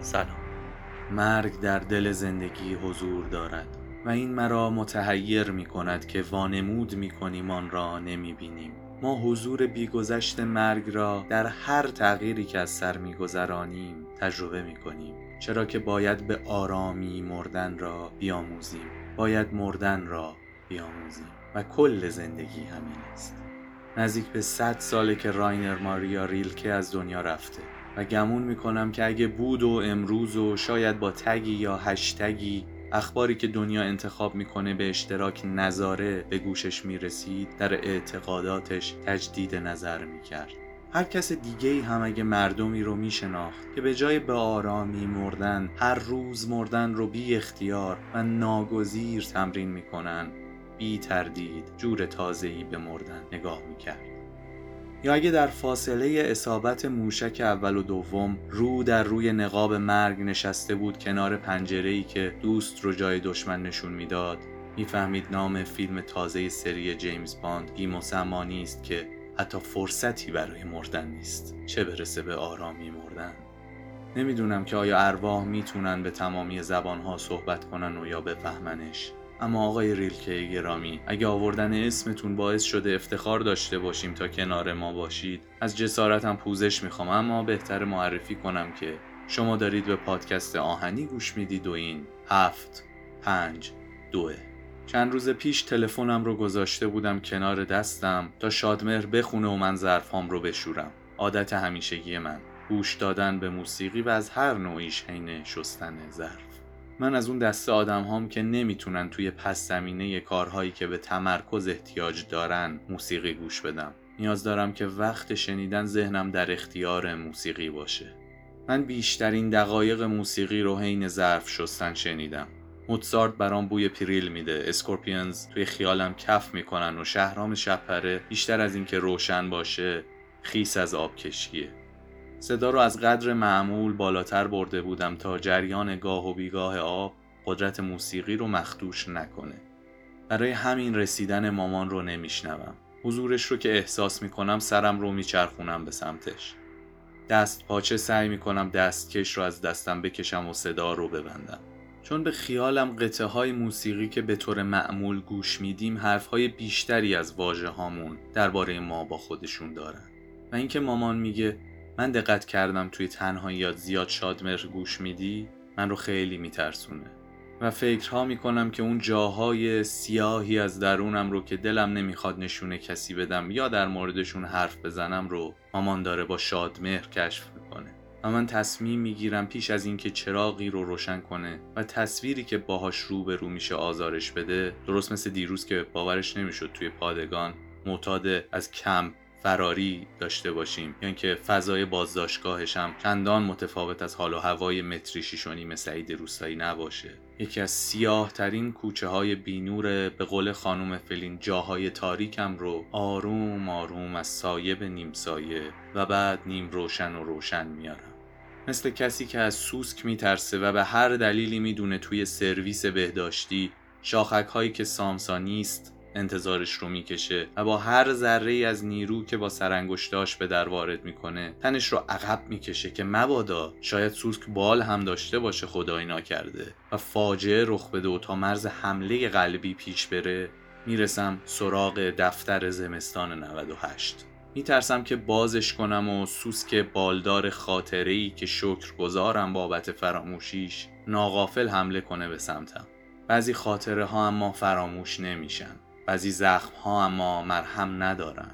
سلام. مرگ در دل زندگی حضور دارد و این مرا متحیر می کند که وانمود می کنیم آن را نمی بینیم. ما حضور بیگذشت مرگ را در هر تغییری که از سر میگذرانیم تجربه می کنیم. چرا که باید به آرامی مردن را بیاموزیم. باید مردن را بیاموزیم و کل زندگی همین است. نزدیک به صد ساله که راینر ماریا ریلکه از دنیا رفته. و گمون می‌کنم که اگه بود و امروز و شاید با تگی یا هشتگی اخباری که دنیا انتخاب می‌کنه به اشتراک نظاره به گوشش می‌رسید در اعتقاداتش تجدید نظر می‌کرد. هر کس دیگه هم اگه مردمی رو میشناخت که به جای به آرامی مردن هر روز مردن رو بی اختیار و ناگزیر تمرین می‌کنن بی تردید جور تازه‌ای به مردن نگاه می‌کرد. یا اگه در فاصله اصابت موشک اول و دوم رو در روی نقاب مرگ نشسته بود کنار پنجره ای که دوست رو جای دشمن نشون می‌داد می‌فهمید نام فیلم تازه سری جیمز باند بی مسمانی است که حتی فرصتی برای مردن نیست. چه برسه به آرامی مردن؟ نمی‌دونم که آیا ارواح می‌تونن به تمامی زبانها صحبت کنن و یا بفهمنش. اما آقای ریلکه گرامی اگه آوردن اسمتون باعث شده افتخار داشته باشیم تا کنار ما باشید از جسارتم پوزش می‌خوام اما بهتر معرفی کنم که شما دارید به پادکست آهنی گوش می‌دید و این هفت پنج دوه. چند روز پیش تلفنم رو گذاشته بودم کنار دستم تا شادمهر بخونه و من ظرفهام رو بشورم. عادت همیشگی من گوش دادن به موسیقی و از هر نوعیش حین شستن ظرف من از اون دسته آدم هام که نمی‌تونن توی پس زمینه کارهایی که به تمرکز احتیاج دارن موسیقی گوش بدم. نیاز دارم که وقت شنیدن ذهنم در اختیار موسیقی باشه. من بیشترین دقایق موسیقی رو حین ظرف شستن شنیدم. موتسارت برام بوی پریل میده. اسکورپیونز توی خیالم کف می‌کنن و شهرام شپره بیشتر از اینکه روشن باشه خیس از آب کشیه صدا رو از قدر معمول بالاتر برده بودم تا جریان گاه و بیگاه آب قدرت موسیقی رو مخدوش نکنه. برای همین رسیدن مامان رو نمیشنوم. حضورش رو که احساس می‌کنم سرم رو میچرخونم به سمتش. دست پاچه سعی می‌کنم دستکش رو از دستم بکشم و صدا رو ببندم. چون به خیالم قطعه های موسیقی که به طور معمول گوش میدیم حرف های بیشتری از واژه هامون درباره ما با خودشون دارن. و اینکه مامان میگه من دقت کردم توی تنهاییات زیاد شادمر گوش میدی من رو خیلی میترسونه. و فکرها می‌کنم که اون جاهای سیاهی از درونم رو که دلم نمی‌خواد نشونه کسی بدم یا در موردشون حرف بزنم رو مامان داره با شادمهر کشف می‌کنه. و من تصمیم می‌گیرم پیش از اینکه چراغی رو روشن کنه و تصویری که باهاش رو به رو میشه آزارش بده درست مثل دیروز که باورش نمی‌شد توی پادگان معتاد از کمپ فراری داشته باشیم. یا اینکه فضای بازداشتگاهش هم چندان متفاوت از حال و هوای متری شیشونیم سعید روستایی نباشه. یکی از سیاه ترین کوچه های بینور به قول خانم فلین جاهای تاریکم رو آروم آروم از سایه به نیم سایه و بعد نیم روشن و روشن میارم. مثل کسی که از سوسک میترسه و به هر دلیلی می‌دونه توی سرویس بهداشتی شاخک هایی که سامسا نیست انتظارش رو می‌کشه و با هر ذره از نیرو که با سرانگشتاش به در وارد می‌کنه تنش رو عقب می‌کشه که مبادا شاید سوسک بال هم داشته باشه خدای ناکرده. و فاجعه رخ بده و تا مرز حمله قلبی پیش بره می‌رسم سراغ دفتر زمستان 98 میترسم که بازش کنم و سوسک بالدار خاطره ای که شکر گذارم بابت فراموشیش ناغافل حمله کنه به سمتم. بعضی خاطره ها اما فراموش نمیشن. بعضی زخم ها اما مرهم ندارن.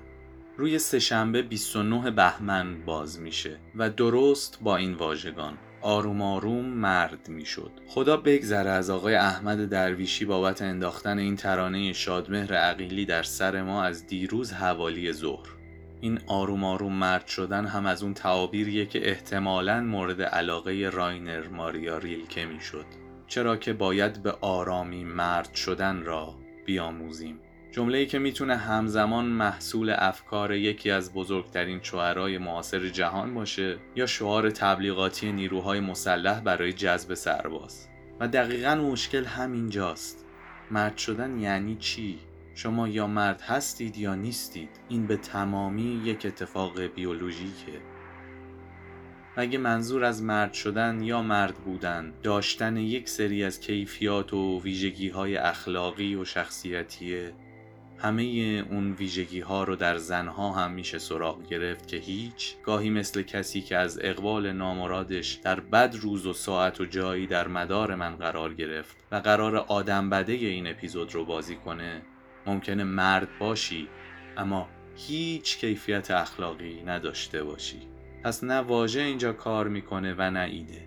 روی سهشنبه 29 بهمن باز میشه و درست با این واژگان آروم آروم مرد می‌شد. خدا بگذره از آقای احمد درویشی بابت انداختن این ترانه شادمهر عقیلی در سر ما از دیروز حوالی ظهر. این آروم آروم مرد شدن هم از اون تعابیریه که احتمالا مورد علاقه راینر ماریا ریلکه می‌شد. چرا که باید به آرامی مرد شدن را بیاموزیم. جمله که می‌تونه همزمان محصول افکار یکی از بزرگترین شعرهای معاصر جهان باشه یا شعار تبلیغاتی نیروهای مسلح برای جذب سرباز. و دقیقا مشکل همینجاست. مرد شدن یعنی چی؟ شما یا مرد هستید یا نیستید. این به تمامی یک اتفاق بیولوژیکه. و اگه منظور از مرد شدن یا مرد بودن؟ داشتن یک سری از کیفیات و ویژگی های اخلاقی و شخصیتیه. همه اون ویژگی ها رو در زنها هم میشه سراغ گرفت که هیچ. گاهی مثل کسی که از اقبال نامرادش در بد روز و ساعت و جایی در مدار من قرار گرفت و قرار آدم بده این اپیزود رو بازی کنه ممکنه مرد باشی اما هیچ کیفیت اخلاقی نداشته باشی. پس نه واژه اینجا کار می‌کنه و نه ایده.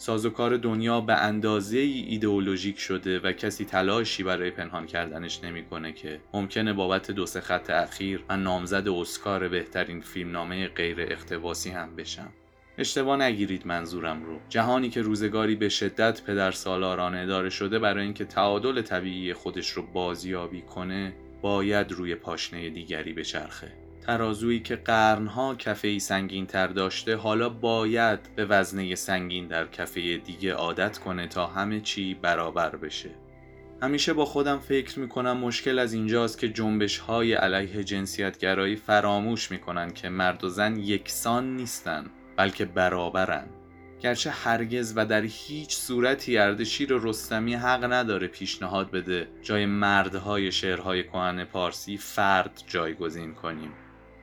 سازوکار دنیا به اندازه ای ایدئولوژیک شده و کسی تلاشی برای پنهان کردنش نمی‌کنه که ممکنه بابت دو سه خط اخیر من نامزد اسکار بهترین فیلمنامه غیر اختباسی هم بشم. اشتباه نگیرید منظورم رو. جهانی که روزگاری به شدت پدر سالارانه اداره شده برای اینکه تعادل طبیعی خودش رو بازیابی کنه باید روی پاشنه دیگری بچرخه. ترازویی که قرنها کفه سنگین تر داشته حالا باید به وزنه سنگین در کفه دیگه عادت کنه تا همه چی برابر بشه. همیشه با خودم فکر می‌کنم مشکل از اینجاست که جنبش های علیه جنسیتگرایی فراموش می‌کنن که مرد و زن یکسان نیستن بلکه برابرن. گرچه هرگز و در هیچ صورتی اردشیر رستمی حق نداره پیشنهاد بده جای مردهای شعرهای کهن پارسی فرد جایگزین کنیم.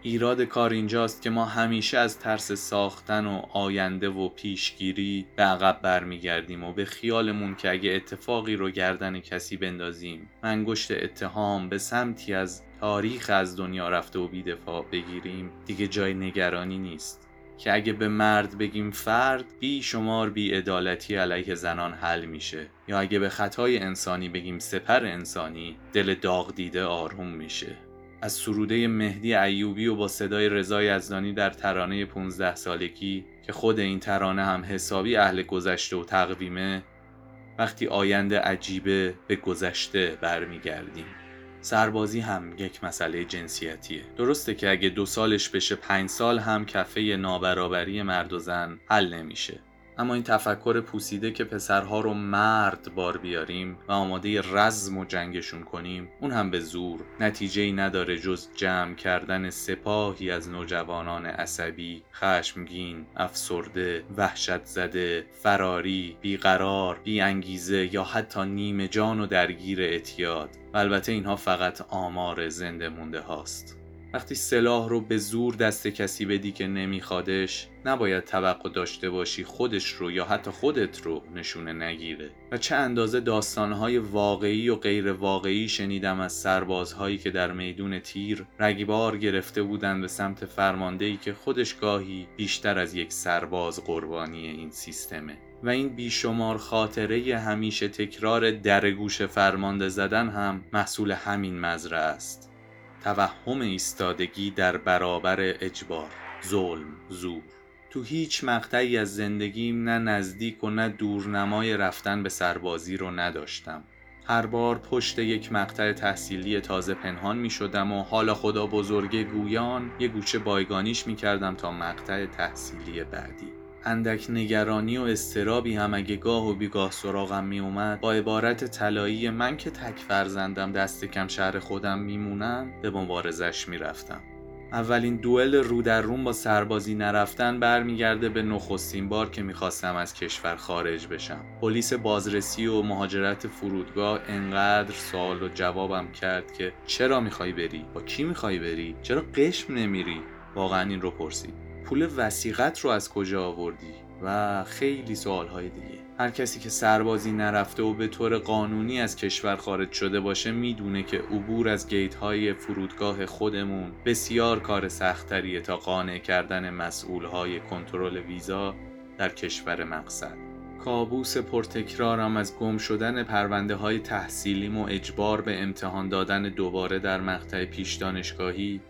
ایراد کار اینجاست که ما همیشه از ترس ساختن و آینده و پیشگیری به عقب برمیگردیم و به خیالمون که اگه اتفاقی رو گردن کسی بندازیم منگشت اتهام به سمتی از تاریخ از دنیا رفته و بیدفاع بگیریم دیگه جای نگرانی نیست. که اگه به مرد بگیم فرد بی شمار بی ادالتی علیه زنان حل میشه. یا اگه به خطای انسانی بگیم سپر انسانی دل داغ دیده آروم میشه. از سروده مهدی ایوبی و با صدای رضا یزدانی در ترانه 15 سالگی که خود این ترانه هم حسابی اهل گذشته و تقویمه وقتی آینده عجیبه به گذشته برمیگردیم. سربازی هم یک مسئله جنسیتیه. درسته که اگه دو سالش بشه پنج سال هم کفه نابرابری مرد و زن حل نمیشه. اما این تفکر پوسیده که پسرها رو مرد بار بیاریم و آماده رزم و جنگشون کنیم اون هم به زور. نتیجه ای نداره جز جمع کردن سپاهی از نوجوانان عصبی خشمگین افسرده وحشت زده فراری بیقرار بیانگیزه یا حتی نیمه جان و درگیر اعتیاد. و البته اینها فقط آمار زنده مونده هاست. وقتی سلاح رو به زور دست کسی بدی که نمیخوادش نباید توقع داشته باشی خودش رو یا حتی خودت رو نشونه نگیره. و چه اندازه داستانهای واقعی و غیر واقعی شنیدم از سربازهایی که در میدون تیر رگبار گرفته بودند به سمت فرماندهی که خودش گاهی بیشتر از یک سرباز قربانی این سیستمه. و این بیشمار خاطره همیشه تکرار درگوش فرمانده زدن هم محصول همین مزرعه است. توهم ایستادگی در برابر اجبار ظلم زور. تو هیچ مقطعی از زندگیم نه نزدیک و نه دورنمای رفتن به سربازی رو نداشتم. هر بار پشت یک مقطع تحصیلی تازه پنهان می شدم و حالا خدا بزرگ گویان یه گوشه بایگانیش می کردم تا مقطع تحصیلی بعدی. اندک نگرانی و استرابی هم اگه گاه و بیگاه سراغم می اومد با عبارت طلایی من که تک فرزندم دست کم شهر خودم میمونم به مبارزش می‌رفتم. اولین دوئل رو در روم با سربازی نرفتن برمیگرده به نخستین بار که می‌خواستم از کشور خارج بشم. پلیس بازرسی و مهاجرت فرودگاه انقدر سوال و جوابم کرد که چرا می‌خوای بری؟ با کی می‌خوای بری؟ چرا قشم نمیری؟ واقعا این رو پرسید. پول وسیقت رو از کجا آوردی؟ و خیلی سوال های دیگه. هر کسی که سربازی نرفته و به طور قانونی از کشور خارج شده باشه می‌دونه که عبور از گیت های فرودگاه خودمون بسیار کار سختریه تا قانع کردن مسئول های کنترل ویزا در کشور مقصد. کابوس پرتکرارم از گم شدن پرونده های تحصیلیم و اجبار به امتحان دادن دوباره در مقطع پیش دانشگاهی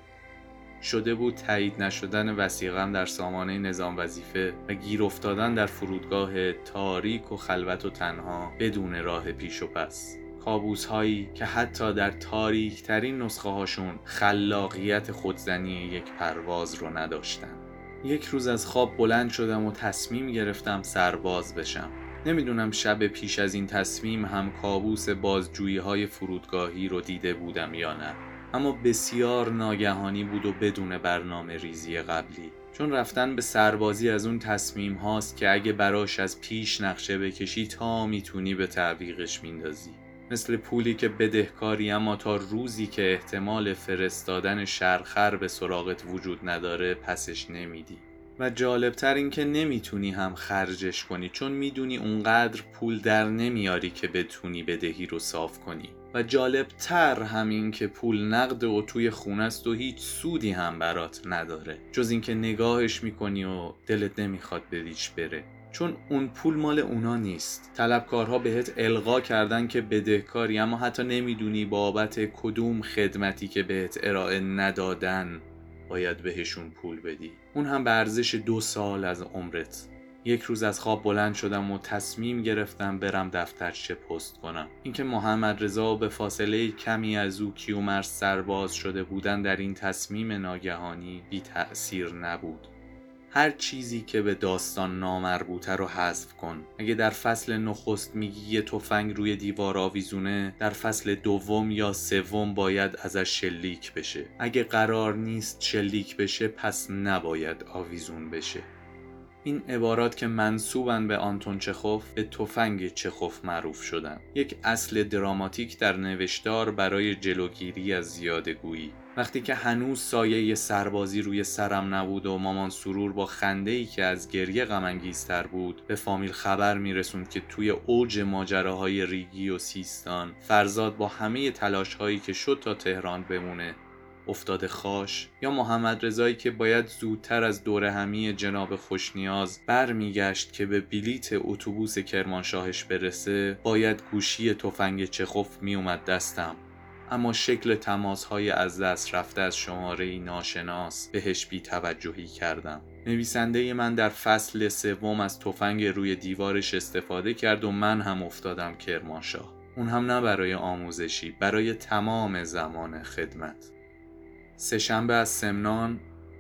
شده بود تایید نشدن وسیقم در سامانه نظام وظیفه و گیر افتادن در فرودگاه تاریک و خلوت و تنها بدون راه پیش و پس. کابوس هایی که حتی در تاریک ترین نسخه هاشون خلاقیت خودزنی یک پرواز رو نداشتن. یک روز از خواب بلند شدم و تصمیم گرفتم سرباز بشم. نمی‌دونم شب پیش از این تصمیم هم کابوس بازجویی های فرودگاهی رو دیده بودم یا نه. اما بسیار ناگهانی بود و بدون برنامه ریزی قبلی. چون رفتن به سربازی از اون تصمیم هاست که اگه براش از پیش نقشه بکشی تا می‌تونی به تعویقش میندازی. مثل پولی که بدهکاری اما تا روزی که احتمال فرستادن شرخر به سراغت وجود نداره پسش نمیدی. و جالبتر این که نمی‌تونی هم خرجش کنی چون می‌دونی اونقدر پول در نمیاری که بتونی بدهی رو صاف کنی. و جالبتر همین که پول نقد و توی خونه است و هیچ سودی هم برات نداره. جز اینکه نگاهش می‌کنی و دلت نمی‌خواد بدیش بره. چون اون پول مال اونا نیست. طلبکارها بهت القا کردن که بدهکاری اما حتی نمی‌دونی بابت کدوم خدمتی که بهت ارائه ندادن باید بهشون پول بدی. اون هم به ارزش دو سال از عمرت. یک روز از خواب بلند شدم و تصمیم گرفتم برم دفترچه پست کنم. اینکه محمد رضا به فاصله کمی از او کیومرس سرباز شده بودن در این تصمیم ناگهانی بی تأثیر نبود. هر چیزی که به داستان نامربوطه رو حذف کن. اگه در فصل نخست میگی یه تفنگ روی دیوار آویزونه در فصل دوم یا سوم باید ازش شلیک بشه. اگه قرار نیست شلیک بشه پس نباید آویزون بشه. این عبارات که منصوبن به آنتون چخوف به تفنگ چخوف معروف شدن. یک اصل دراماتیک در نوشتار برای جلوگیری از زیاده گویی. وقتی که هنوز سایه سربازی روی سرم نبود و مامان سرور با خنده ای که از گریه غمانگیزتر بود به فامیل خبر میرسوند که توی اوج ماجراهای ریگی و سیستان فرزاد با همه تلاش هایی که شد تا تهران بمونه افتاد خاش یا محمد رضایی که باید زودتر از دور همی جناب خوشنیاز برمیگشت که به بلیت اتوبوس کرمانشاهش برسه باید گوشی تفنگ چخوف میومد دستم. اما شکل تماس های از دست رفته از شماره ناشناس بهش بی توجهی کردم. نویسنده من در فصل سوم از تفنگ روی دیوارش استفاده کرد و من هم افتادم کرمانشاه. اون هم نه برای آموزشی برای تمام زمان خدمت. سهشنبه از سمنان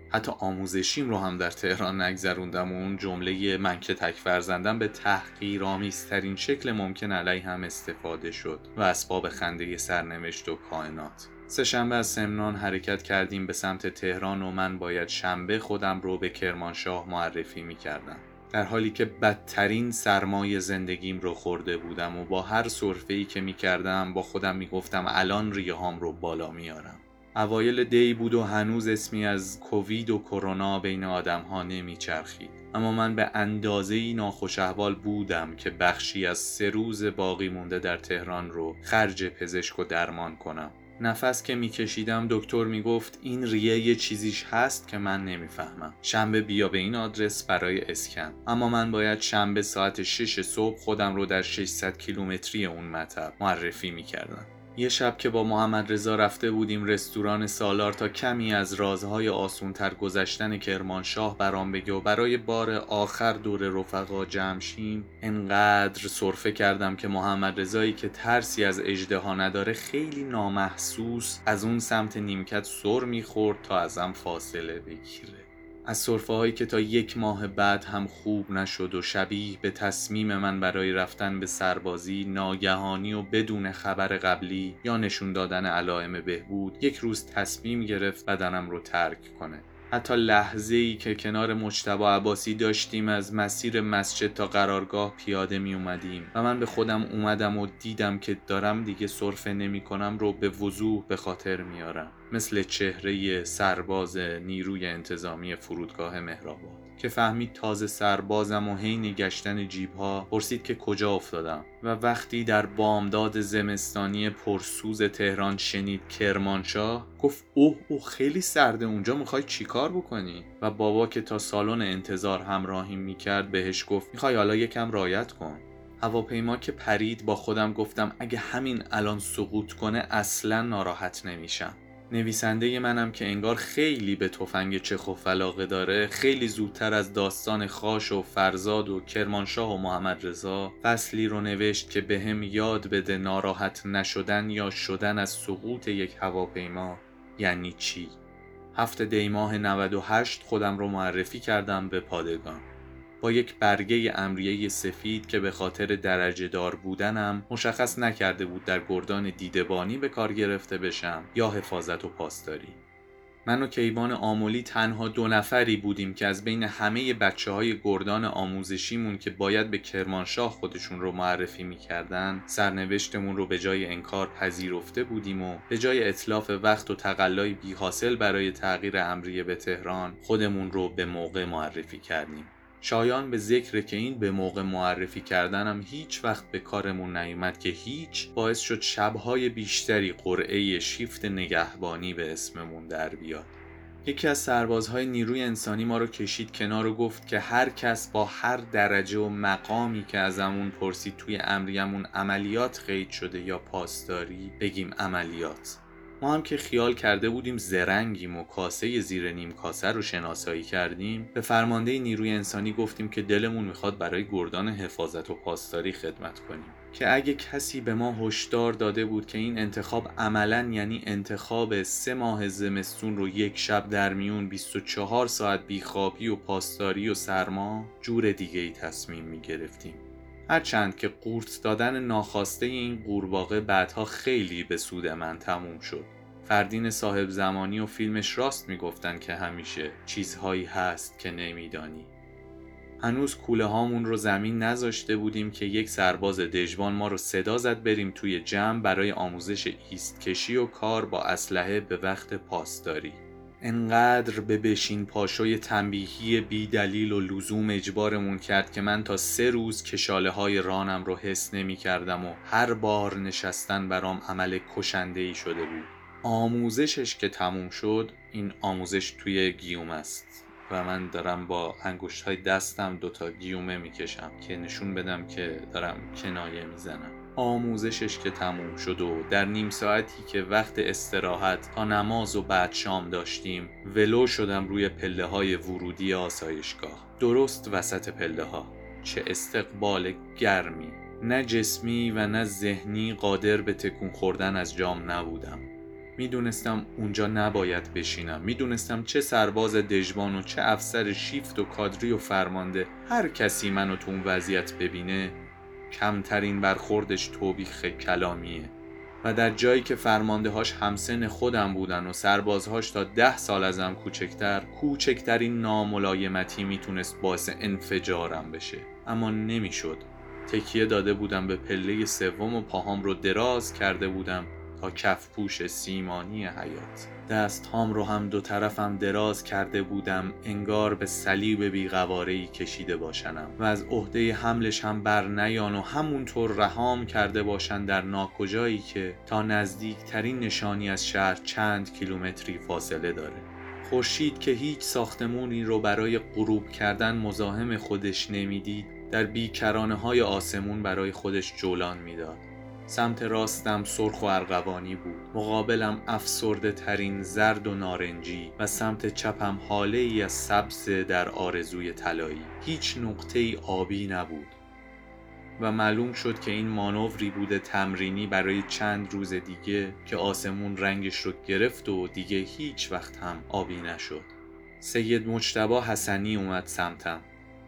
حتی آموزشیم رو هم در تهران نگذروندم و اون جمله من که تک فرزندم به تحقیرآمیزترین شکل ممکن علی هم استفاده شد و اسباب خنده سرنوشت و کائنات سهشنبه از سمنان حرکت کردیم به سمت تهران و من باید شنبه خودم رو به کرمانشاه معرفی می کردم. در حالی که بدترین سرمای زندگیم رو خورده بودم و با هر صرفه‌ای که می کردم با خودم می گفتم الان ریهام رو بالا میارم. اوایل دی بود و هنوز اسمی از کووید و کرونا بین آدم ها نمیچرخید. اما من به اندازه ناخوش احوال بودم که بخشی از سه روز باقی مونده در تهران رو خرج پزشک و درمان کنم. نفس که میکشیدم دکتر می‌گفت این ریه یه چیزیش هست که من نمی‌فهمم. شنبه بیا به این آدرس برای اسکن. اما من باید شنبه ساعت 6 صبح خودم رو در 600 کیلومتری اون مطب معرفی می‌کردم. یه شب که با محمد رضا رفته بودیم رستوران سالار تا کمی از رازهای آسونتر گذشتن کرمانشاه برام بگه و برای بار آخر دور رفقا جمع شیم انقدر صرفه کردم که محمد رضایی که ترسی از اجدها نداره خیلی نامحسوس از اون سمت نیمکت سر می‌خورد تا ازم فاصله بگیره. از صرفه هایی که تا یک ماه بعد هم خوب نشد و شبیه به تصمیم من برای رفتن به سربازی ناگهانی و بدون خبر قبلی یا نشون دادن علائم بهبود یک روز تصمیم گرفت بدنم رو ترک کنه. حتی لحظه ای که کنار مجتبا عباسی داشتیم از مسیر مسجد تا قرارگاه پیاده می اومدیم و من به خودم اومدم و دیدم که دارم دیگه صرفه نمی کنم رو به وضوح به خاطر میارم. مثل چهره سرباز نیروی انتظامی فرودگاه مهرآباد. که فهمید تازه سربازم و حین گشتن جیبها پرسید که کجا افتادم. و وقتی در بامداد زمستانی پرسوز تهران شنید کرمانشاه گفت اوه اوه خیلی سرده اونجا می‌خوای چیکار بکنی؟ و بابا که تا سالن انتظار همراهی می‌کرد بهش گفت می‌خوای حالا یکم رایت کن. هواپیما که پرید با خودم گفتم اگه همین الان سقوط کنه اصلا ناراحت نمیشم. نویسنده منم که انگار خیلی به تفنگ چخوف علاقه داره خیلی زودتر از داستان خاش و فرزاد و کرمانشاه و محمد رضا فصلی رو نوشت که به هم یاد بده ناراحت نشدن یا شدن از سقوط یک هواپیما. یعنی چی؟ هفته دیماه 98 خودم رو معرفی کردم به پادگان. با یک برگه امریه سفید که به خاطر درجه دار بودنم مشخص نکرده بود در گردان دیدبانی به کار گرفته بشم یا حفاظت و پاسداری. من و کیوان آمولی تنها دو نفری بودیم که از بین همه بچه های گردان آموزشیمون که باید به کرمانشاه خودشون رو معرفی می‌کردن سرنوشتمون رو به جای انکار پذیرفته بودیم و به جای اطلاف وقت و تقلای بی حاصل برای تغییر امریه به تهران خودمون رو به موقع معرفی کردیم. شایان به ذکر که این به موقع معرفی کردنم هیچ وقت به کارمون نیومد که هیچ باعث شد شبهای بیشتری قرعه شیفت نگهبانی به اسممون در بیاد. یکی از سربازهای نیروی انسانی ما رو کشید کنار و گفت که هر کس با هر درجه و مقامی که ازمون پرسید توی امریمون عملیات قید شده یا پاسداری بگیم عملیات. ما هم که خیال کرده بودیم زرنگیم و کاسه زیر نیم کاسه رو شناسایی کردیم به فرمانده نیروی انسانی گفتیم که دلمون می‌خواد برای گردان حفاظت و پاسداری خدمت کنیم. که اگه کسی به ما هشدار داده بود که این انتخاب عملا یعنی انتخاب سه ماه زمستون رو یک شب در میون 24 ساعت بیخوابی و پاسداری و سرما جور دیگه ای تصمیم می گرفتیم هرچند که قورت دادن ناخواسته این قورباغه بعدها خیلی به سود من تموم شد. فردین صاحب زمانی و فیلمش راست می‌گفتن که همیشه چیزهایی هست که نمیدانی. هنوز کوله هامون رو زمین نذاشته بودیم که یک سرباز دژبان ما رو صدا زد بریم توی جمع برای آموزش ایست کشی و کار با اسلحه به وقت پاسداری. انقدر به بشین پاشوی تنبیهی بی دلیل و لزوم اجبارمون کرد که من تا سه روز کشاله های رانم رو حس نمی کردم و هر بار نشستن برام عمل کشنده ای شده بود. آموزشش که تموم شد این آموزش توی گیوم است و من دارم با انگشت های دستم دوتا گیومه می‌کشم که نشون بدم که دارم کنایه می‌زنم. آموزشش که تموم شد و در نیم ساعتی که وقت استراحت تا نماز و بعد شام داشتیم ولو شدم روی پله های ورودی آسایشگاه. درست وسط پله ها چه استقبال گرمی. نه جسمی و نه ذهنی قادر به تکون خوردن از جام نبودم. می‌دونستم اونجا نباید بشینم. می‌دونستم چه سرباز دژبان و چه افسر شیفت و کادری و فرمانده هر کسی منو تو اون وضعیت ببینه کمترین برخوردش توبیخ کلامیه. و در جایی که فرمانده هاش همسن خودم بودن و سربازهاش تا ده سال ازم کوچکتر کوچکترین ناملایمتی می‌تونست باعث انفجارم بشه. اما نمی‌شد. تکیه داده بودم به پله سوم و پاهام رو دراز کرده بودم تا کف پوش سیمانی حیات. دست هام رو هم دو طرفم دراز کرده بودم انگار به صلیب بیقوارهی کشیده باشنم. و از عهده حملش هم بر نیان و همونطور رهام کرده باشن در ناکجایی که تا نزدیکترین نشانی از شهر چند کیلومتری فاصله داره. خورشید که هیچ ساختمونی رو برای غروب کردن مزاحم خودش نمی‌دید در بیکرانه های آسمون برای خودش جولان می‌داد. سمت راستم سرخ و ارغوانی بود. مقابلم افسرده ترین زرد و نارنجی و سمت چپم حاله ای از سبز در آرزوی طلایی. هیچ نقطه ای آبی نبود. و معلوم شد که این مانوری بوده تمرینی برای چند روز دیگه که آسمون رنگش رو گرفت و دیگه هیچ وقت هم آبی نشد. سید مجتبا حسنی اومد سمتم.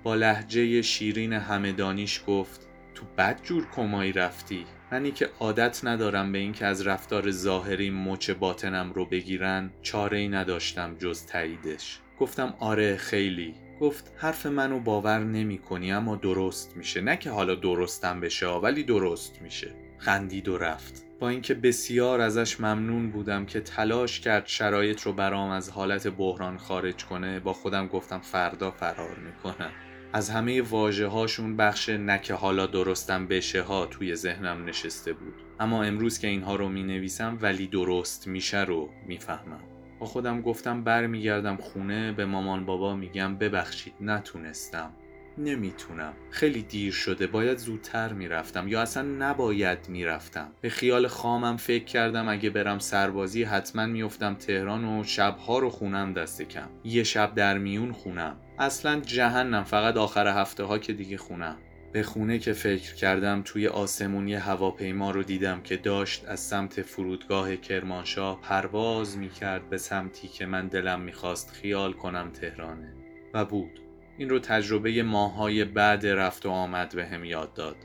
با لحجه شیرین همدانیش گفت تو بد جور کمایی رفتی. منی که عادت ندارم به اینکه از رفتار ظاهری مچ باطنم رو بگیرن چاره ای نداشتم جز تاییدش. گفتم آره خیلی. گفت حرف منو باور نمی کنی اما درست میشه. نه که حالا درستم بشه ولی درست میشه. خندید و رفت. با اینکه بسیار ازش ممنون بودم که تلاش کرد شرایط رو برام از حالت بحران خارج کنه با خودم گفتم فردا فرار می‌کنم. از همه واجه هاشون بخش نکه حالا درستم بشه ها توی ذهنم نشسته بود. اما امروز که اینها رو می نویسم ولی درست میشه رو می‌فهمم. با خودم گفتم برمیگردم خونه به مامان بابا میگم ببخشید نتونستم. نمی‌تونم. خیلی دیر شده باید زودتر می‌رفتم یا اصلا نباید می‌رفتم. به خیال خامم فکر کردم اگه برم سربازی حتما میفتم تهران و شبها رو خونم دست کم. یه شب در میون خونم. اصلا جهنم فقط آخر هفته ها که دیگه خونم. به خونه که فکر کردم توی آسمون یه هواپیما رو دیدم که داشت از سمت فرودگاه کرمانشاه پرواز می‌کرد به سمتی که من دلم می‌خواست خیال کنم تهرانه. و بود. این رو تجربه ماهای بعد رفت و آمد به هم یاد داد.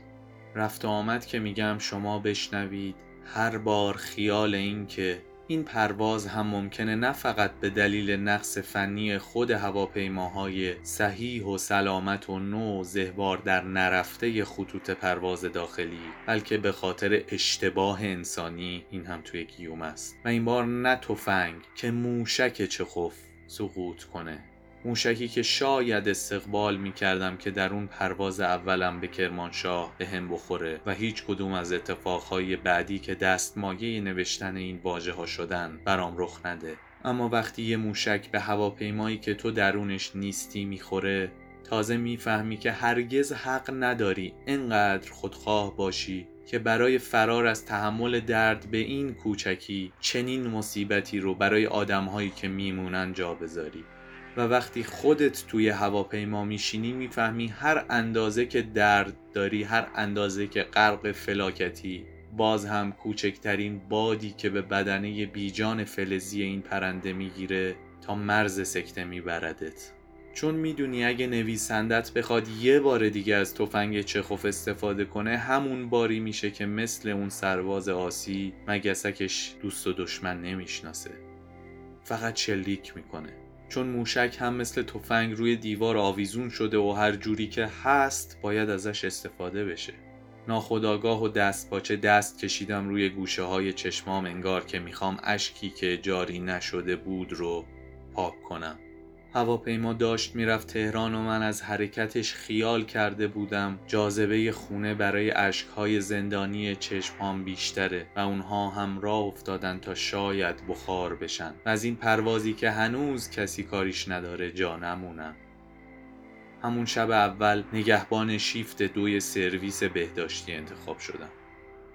رفت و آمد که میگم شما بشنوید هر بار خیال این که این پرواز هم ممکنه نه فقط به دلیل نقص فنی خود هواپیماهای صحیح و سلامت و نو زهوار در نرفته خطوط پرواز داخلی بلکه به خاطر اشتباه انسانی این هم توی گیوم است. و این بار نه تفنگ که موشک چخوف سقوط کنه. موشکی که شاید استقبال می کردم که در اون پرواز اولم به کرمانشاه به هم بخوره و هیچ کدوم از اتفاقهای بعدی که دستمایه نوشتن این واژه ها شدن برام رخ نده. اما وقتی یه موشک به هواپیمایی که تو درونش نیستی می‌خوره تازه می‌فهمی که هرگز حق نداری انقدر خودخواه باشی که برای فرار از تحمل درد به این کوچکی چنین مصیبتی رو برای آدمهایی که میمونن جا بذاری. و وقتی خودت توی هواپیما میشینی می‌فهمی هر اندازه که درد داری هر اندازه که غرق فلاکتی باز هم کوچکترین بادی که به بدنه بیجان فلزی این پرنده می‌گیره تا مرز سکته میبردت. چون می‌دونی اگه نویسندت بخواد یه بار دیگه از تفنگ چخوف استفاده کنه همون باری میشه که مثل اون سرباز آسی مگسکش دوست و دشمن نمی‌شناسه. فقط شلیک می‌کنه. چون موشک هم مثل تفنگ روی دیوار آویزون شده و هر جوری که هست باید ازش استفاده بشه. ناخداگاه و دست پاچه دست کشیدم روی گوشه های چشمام انگار که می‌خوام اشکی که جاری نشده بود رو پاک کنم. هواپیما داشت می‌رفت تهران و من از حرکتش خیال کرده بودم جاذبه خونه برای اشکهای زندانی چشمام بیشتره و اونها هم راه افتادن تا شاید بخار بشن. و از این پروازی که هنوز کسی کاریش نداره جا نمونم. همون شب اول نگهبان شیفت دوی سرویس بهداشتی انتخاب شدم.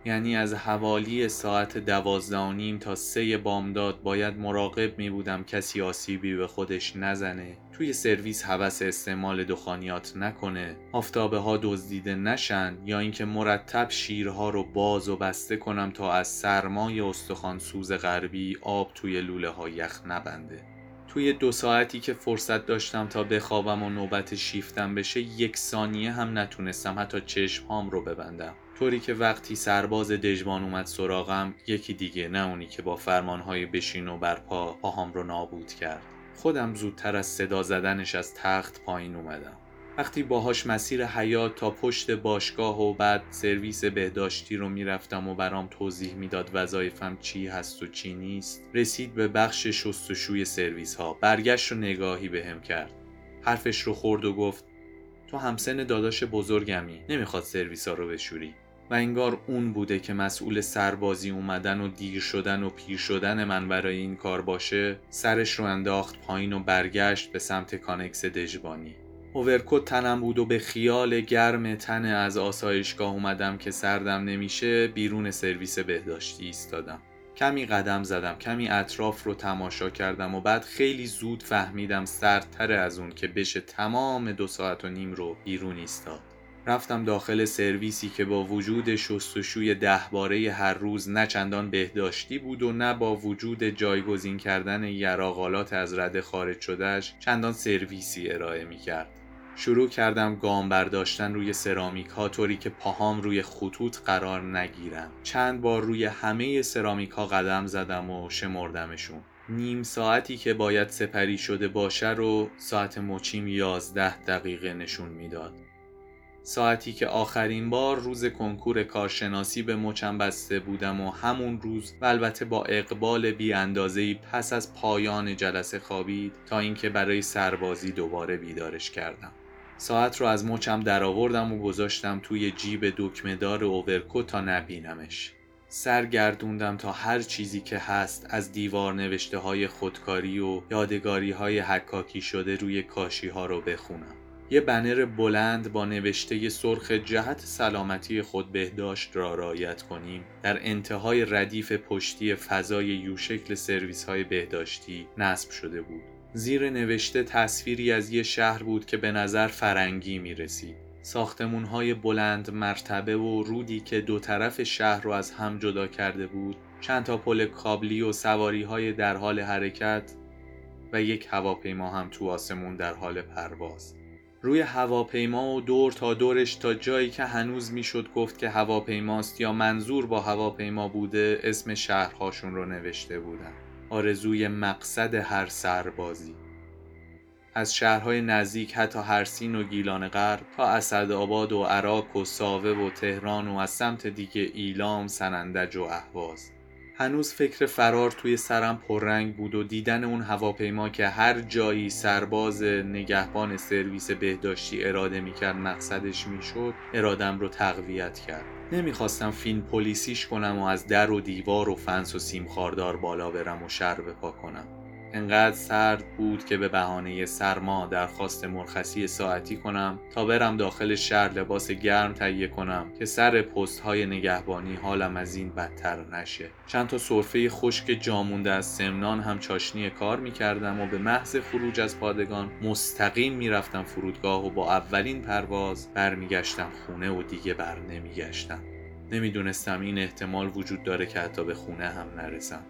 یعنی از حوالی ساعت دوازده تا سه بامداد باید مراقب می بودم کسی آسیبی به خودش نزنه. توی سرویس حوس استعمال دخانیات نکنه. آفتابه ها دزدیده نشن یا اینکه مرتب شیرها رو باز و بسته کنم تا از سرمای استخوان سوز غربی آب توی لوله ها یخ نبنده. توی دو ساعتی که فرصت داشتم تا بخوابم و نوبت شیفتم بشه یک ثانیه هم نتونستم حتی چشم هام رو ببندم. طوری که وقتی سرباز دژبان اومد سراغم یکی دیگه نه اونی که با فرمانهای بشین و برپا پاهام رو نابود کرد. خودم زودتر از صدا زدنش از تخت پایین اومدم. وقتی باهاش مسیر حیات تا پشت باشگاه و بعد سرویس بهداشتی رو می‌رفتم و برام توضیح می‌داد وظایفم چی هست و چی نیست رسید به بخش شستشوی سرویس ها برگشت و نگاهی بهم کرد. حرفش رو خورد و گفت تو همسن داداش بزرگمی نمی‌خواد سرویس ها رو بشوری. و انگار اون بوده که مسئول سربازی اومدن و دیر شدن و پیر شدن من برای این کار باشه سرش رو انداخت پایین و برگشت به سمت کانکس دژبانی اوورکوت تنم بود و به خیال گرم تن از آسایشگاه اومدم که سردم نمیشه بیرون سرویس بهداشتی ایستادم. کمی قدم زدم کمی اطراف رو تماشا کردم و بعد خیلی زود فهمیدم سردتر از اون که بشه تمام دو ساعت و نیم رو بیرون ایستاد. رفتم داخل سرویسی که با وجود شستشوی دهباره هر روز نه چندان بهداشتی بود و نه با وجود جایگزین کردن یراقالات از رده خارج شدهش چندان سرویسی ارائه می کرد. شروع کردم گام برداشتن روی سرامیک ها طوری که پاهام روی خطوط قرار نگیرم چند بار روی همه سرامیک ها قدم زدم و شمردمشون. نیم ساعتی که باید سپری شده باشه رو ساعت مچیم یازده دقیقه نشون می‌داد. ساعتی که آخرین بار روز کنکور کارشناسی به مچم بسته بودم و همون روز و البته با اقبال بی پس از پایان جلسه خوابید تا اینکه برای سربازی دوباره بیدارش کردم. ساعت رو از مچم درآوردم و گذاشتم توی جیب دکمهدار اوورکو تا نبینمش. سرگردوندم تا هر چیزی که هست از دیوار نوشته های خودکاری و یادگاری های حکاکی شده روی کاشی ها رو بخونم. یه بنر بلند با نوشته سرخ جهت سلامتی خود بهداشت را رعایت کنیم. در انتهای ردیف پشتی فضای یوشکل سرویس های بهداشتی نصب شده بود. زیر نوشته تصویری از یه شهر بود که به نظر فرنگی می رسید ساختمون های بلند مرتبه و رودی که دو طرف شهر رو از هم جدا کرده بود چند تا پل کابلی و سواری های در حال حرکت و یک هواپیما هم تو آسمون در حال پرواز. روی هواپیما و دور تا دورش تا جایی که هنوز می‌شد گفت که هواپیماست یا منظور با هواپیما بوده اسم شهرهاشون رو نوشته بودن. آرزوی مقصد هر سربازی. از شهرهای نزدیک حتی هرسین و گیلان غرب تا اسدآباد و عراق و ساوه و تهران و از سمت دیگه ایلام سنندج و اهواز. هنوز فکر فرار توی سرم پررنگ بود و دیدن اون هواپیما که هر جایی سرباز نگهبان سرویس بهداشتی اراده می‌کرد مقصدش می‌شد ارادم رو تقویت کرد. نمی‌خواستم فیلم پلیسیش کنم و از در و دیوار و فنس و سیم خاردار بالا برم و شر بپا کنم. انقدر سرد بود که به بهانه سرما درخواست مرخصی ساعتی کنم تا برم داخل شهر لباس گرم تهیه کنم که سر پست های نگهبانی حالم از این بدتر نشه. چند تا صرفه خشک جامونده از سمنان هم چاشنی کار می‌کردم و به محض خروج از پادگان مستقیم می‌رفتم فرودگاه و با اولین پرواز برمیگشتم خونه و دیگه بر نمیگشتم. نمی‌دونستم این احتمال وجود داره که حتی به خونه هم نرسم.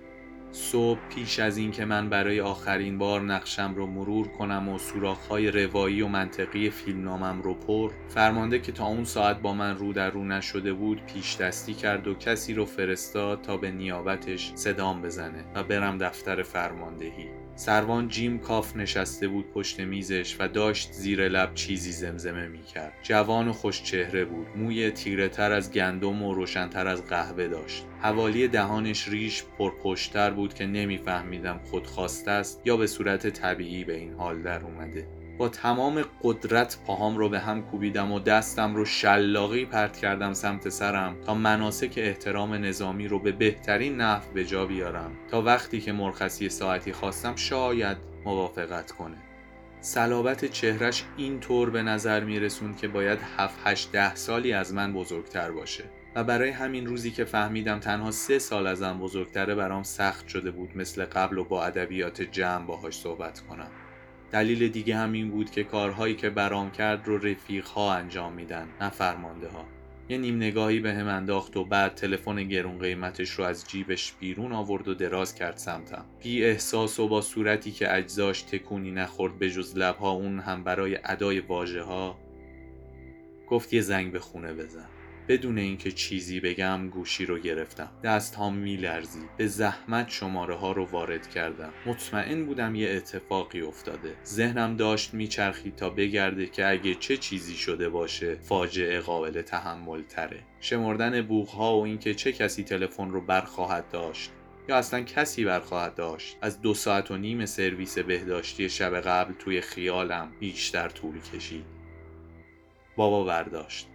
صبح پیش از اینکه من برای آخرین بار نقشم رو مرور کنم و سوراخ‌های روایی و منطقی فیلمنامم رو پر فرمانده که تا اون ساعت با من رو در رو نشده بود پیش دستی کرد و کسی رو فرستاد تا به نیابتش صدام بزنه و برم دفتر فرماندهی. سروان جیم کاف نشسته بود پشت میزش و داشت زیر لب چیزی زمزمه می‌کرد. جوان و خوش چهره بود. موی تیره تر از گندم و روشنتر از قهوه داشت. حوالی دهانش ریش پرپشتر بود که نمیفهمیدم خود خواسته است یا به صورت طبیعی به این حال در اومده. با تمام قدرت پاهام رو به هم کوبیدم و دستم رو شلاقی پرت کردم سمت سرم تا مناسک احترام نظامی رو به بهترین نحو به جا بیارم. تا وقتی که مرخصی ساعتی خواستم شاید موافقت کنه. صلابت چهرش این طور به نظر می رسون که باید 7 8 ده سالی از من بزرگتر باشه. و برای همین روزی که فهمیدم تنها سه سال ازم بزرگتره برام سخت شده بود مثل قبل و با ادبیات جمع باهاش صحبت کنم. دلیل دیگه هم این بود که کارهایی که برام کرد رو رفیقها انجام میدن نه فرمانده ها یه نیم نگاهی به هم انداخت و بعد تلفن گرون قیمتش رو از جیبش بیرون آورد و دراز کرد سمتم. بی احساس و با صورتی که اجزاش تکونی نخورد به جز لبها اون هم برای ادای واژه ها گفت یه زنگ به خونه بزن. بدون اینکه چیزی بگم گوشی رو گرفتم. دست ها میلرزی به زحمت شماره ها رو وارد کردم. مطمئن بودم یه اتفاقی افتاده. ذهنم داشت میچرخید تا بگرده که اگه چه چیزی شده باشه فاجعه قابل تحمل تره. شمردن بوغ ها و اینکه چه کسی تلفن رو برخواهد داشت. یا اصلا کسی برخواهد داشت. از دو ساعت و نیم سرویس بهداشتی شب قبل توی خیالم بیشتر طول کشید. بابا برداشت.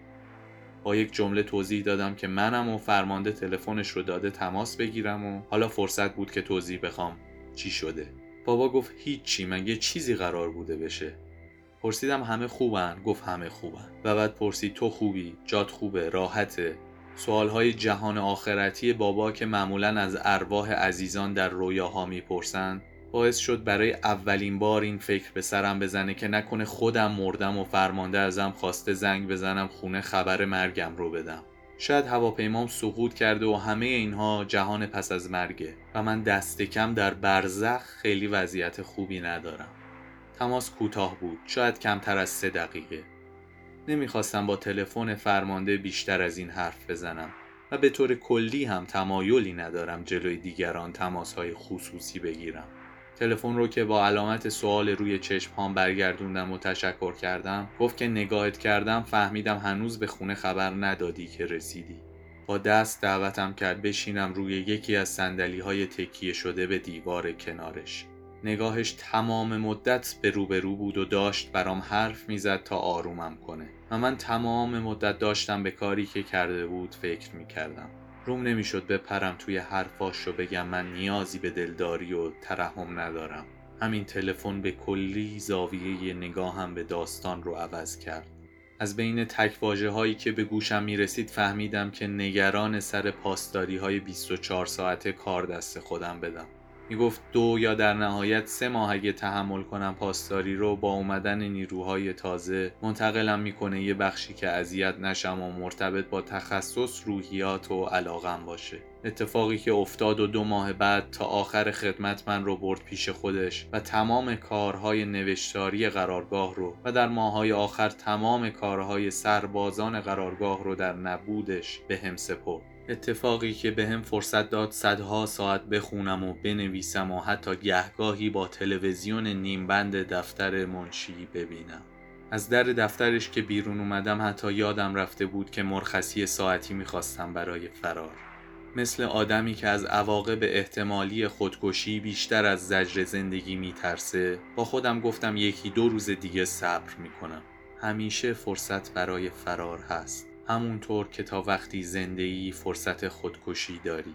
با یک جمله توضیح دادم که منم و فرمانده تلفنش رو داده تماس بگیرم و حالا فرصت بود که توضیح بخوام چی شده. بابا گفت هیچی مگه چیزی قرار بوده بشه؟ پرسیدم همه خوبن؟ گفت همه خوبن. و بعد پرسید تو خوبی؟ جات خوبه؟ راحته؟ سوالهای جهان آخرتی بابا که معمولا از ارواح عزیزان در رویاها می‌پرسند باعث شد برای اولین بار این فکر به سرم بزنه که نکنه خودم مردم و فرمانده ازم خواسته زنگ بزنم خونه خبر مرگم رو بدم. شاید هواپیمام سقوط کرده و همه اینها جهان پس از مرگه و من دست کم در برزخ خیلی وضعیت خوبی ندارم. تماس کوتاه بود شاید کمتر از سه دقیقه. نمی‌خواستم با تلفن فرمانده بیشتر از این حرف بزنم و به طور کلی هم تمایلی ندارم جلوی دیگران تماس های خصوصی بگیرم. تلفن رو که با علامت سوال روی چشم هام برگردوندم و تشکر کردم گفت که نگاهت کردم فهمیدم هنوز به خونه خبر ندادی که رسیدی. با دست دعوتم کرد بشینم روی یکی از سندلی های تکیه شده به دیوار کنارش. نگاهش تمام مدت به روبرو بود و داشت برام حرف می‌زد تا آرومم کنه. و من تمام مدت داشتم به کاری که کرده بود فکر می‌کردم. روم نمی‌شد بپرم توی حرفاش رو بگم. من نیازی به دلداری و ترحم ندارم. همین تلفن به کلی زاویه نگاهم به داستان رو عوض کرد. از بین تکواجه هایی که به گوشم می رسید فهمیدم که نگران سر پاسداری های 24 ساعته کار دست خودم بدم. می‌گفت دو یا در نهایت سه ماه اگه تحمل کنم پاسداری رو با اومدن نیروهای تازه منتقلم می‌کنه یه بخشی که اذیت نشم و مرتبط با تخصص روحیات و علاقم باشه. اتفاقی که افتاد و دو ماه بعد تا آخر خدمت من رو برد پیش خودش و تمام کارهای نوشتاری قرارگاه رو و در ماهای آخر تمام کارهای سربازان قرارگاه رو در نبودش به هم سپرد. اتفاقی که به هم فرصت داد صدها ساعت بخونم و بنویسم و حتی گهگاهی با تلویزیون نیمبند دفتر منشی ببینم. از در دفترش که بیرون اومدم حتی یادم رفته بود که مرخصی ساعتی می‌خواستم برای فرار. مثل آدمی که از عواقب احتمالی خودکشی بیشتر از زجر زندگی میترسه با خودم گفتم یکی دو روز دیگه صبر می‌کنم. همیشه فرصت برای فرار هست. همونطور که تا وقتی زنده فرصت خودکشی داری.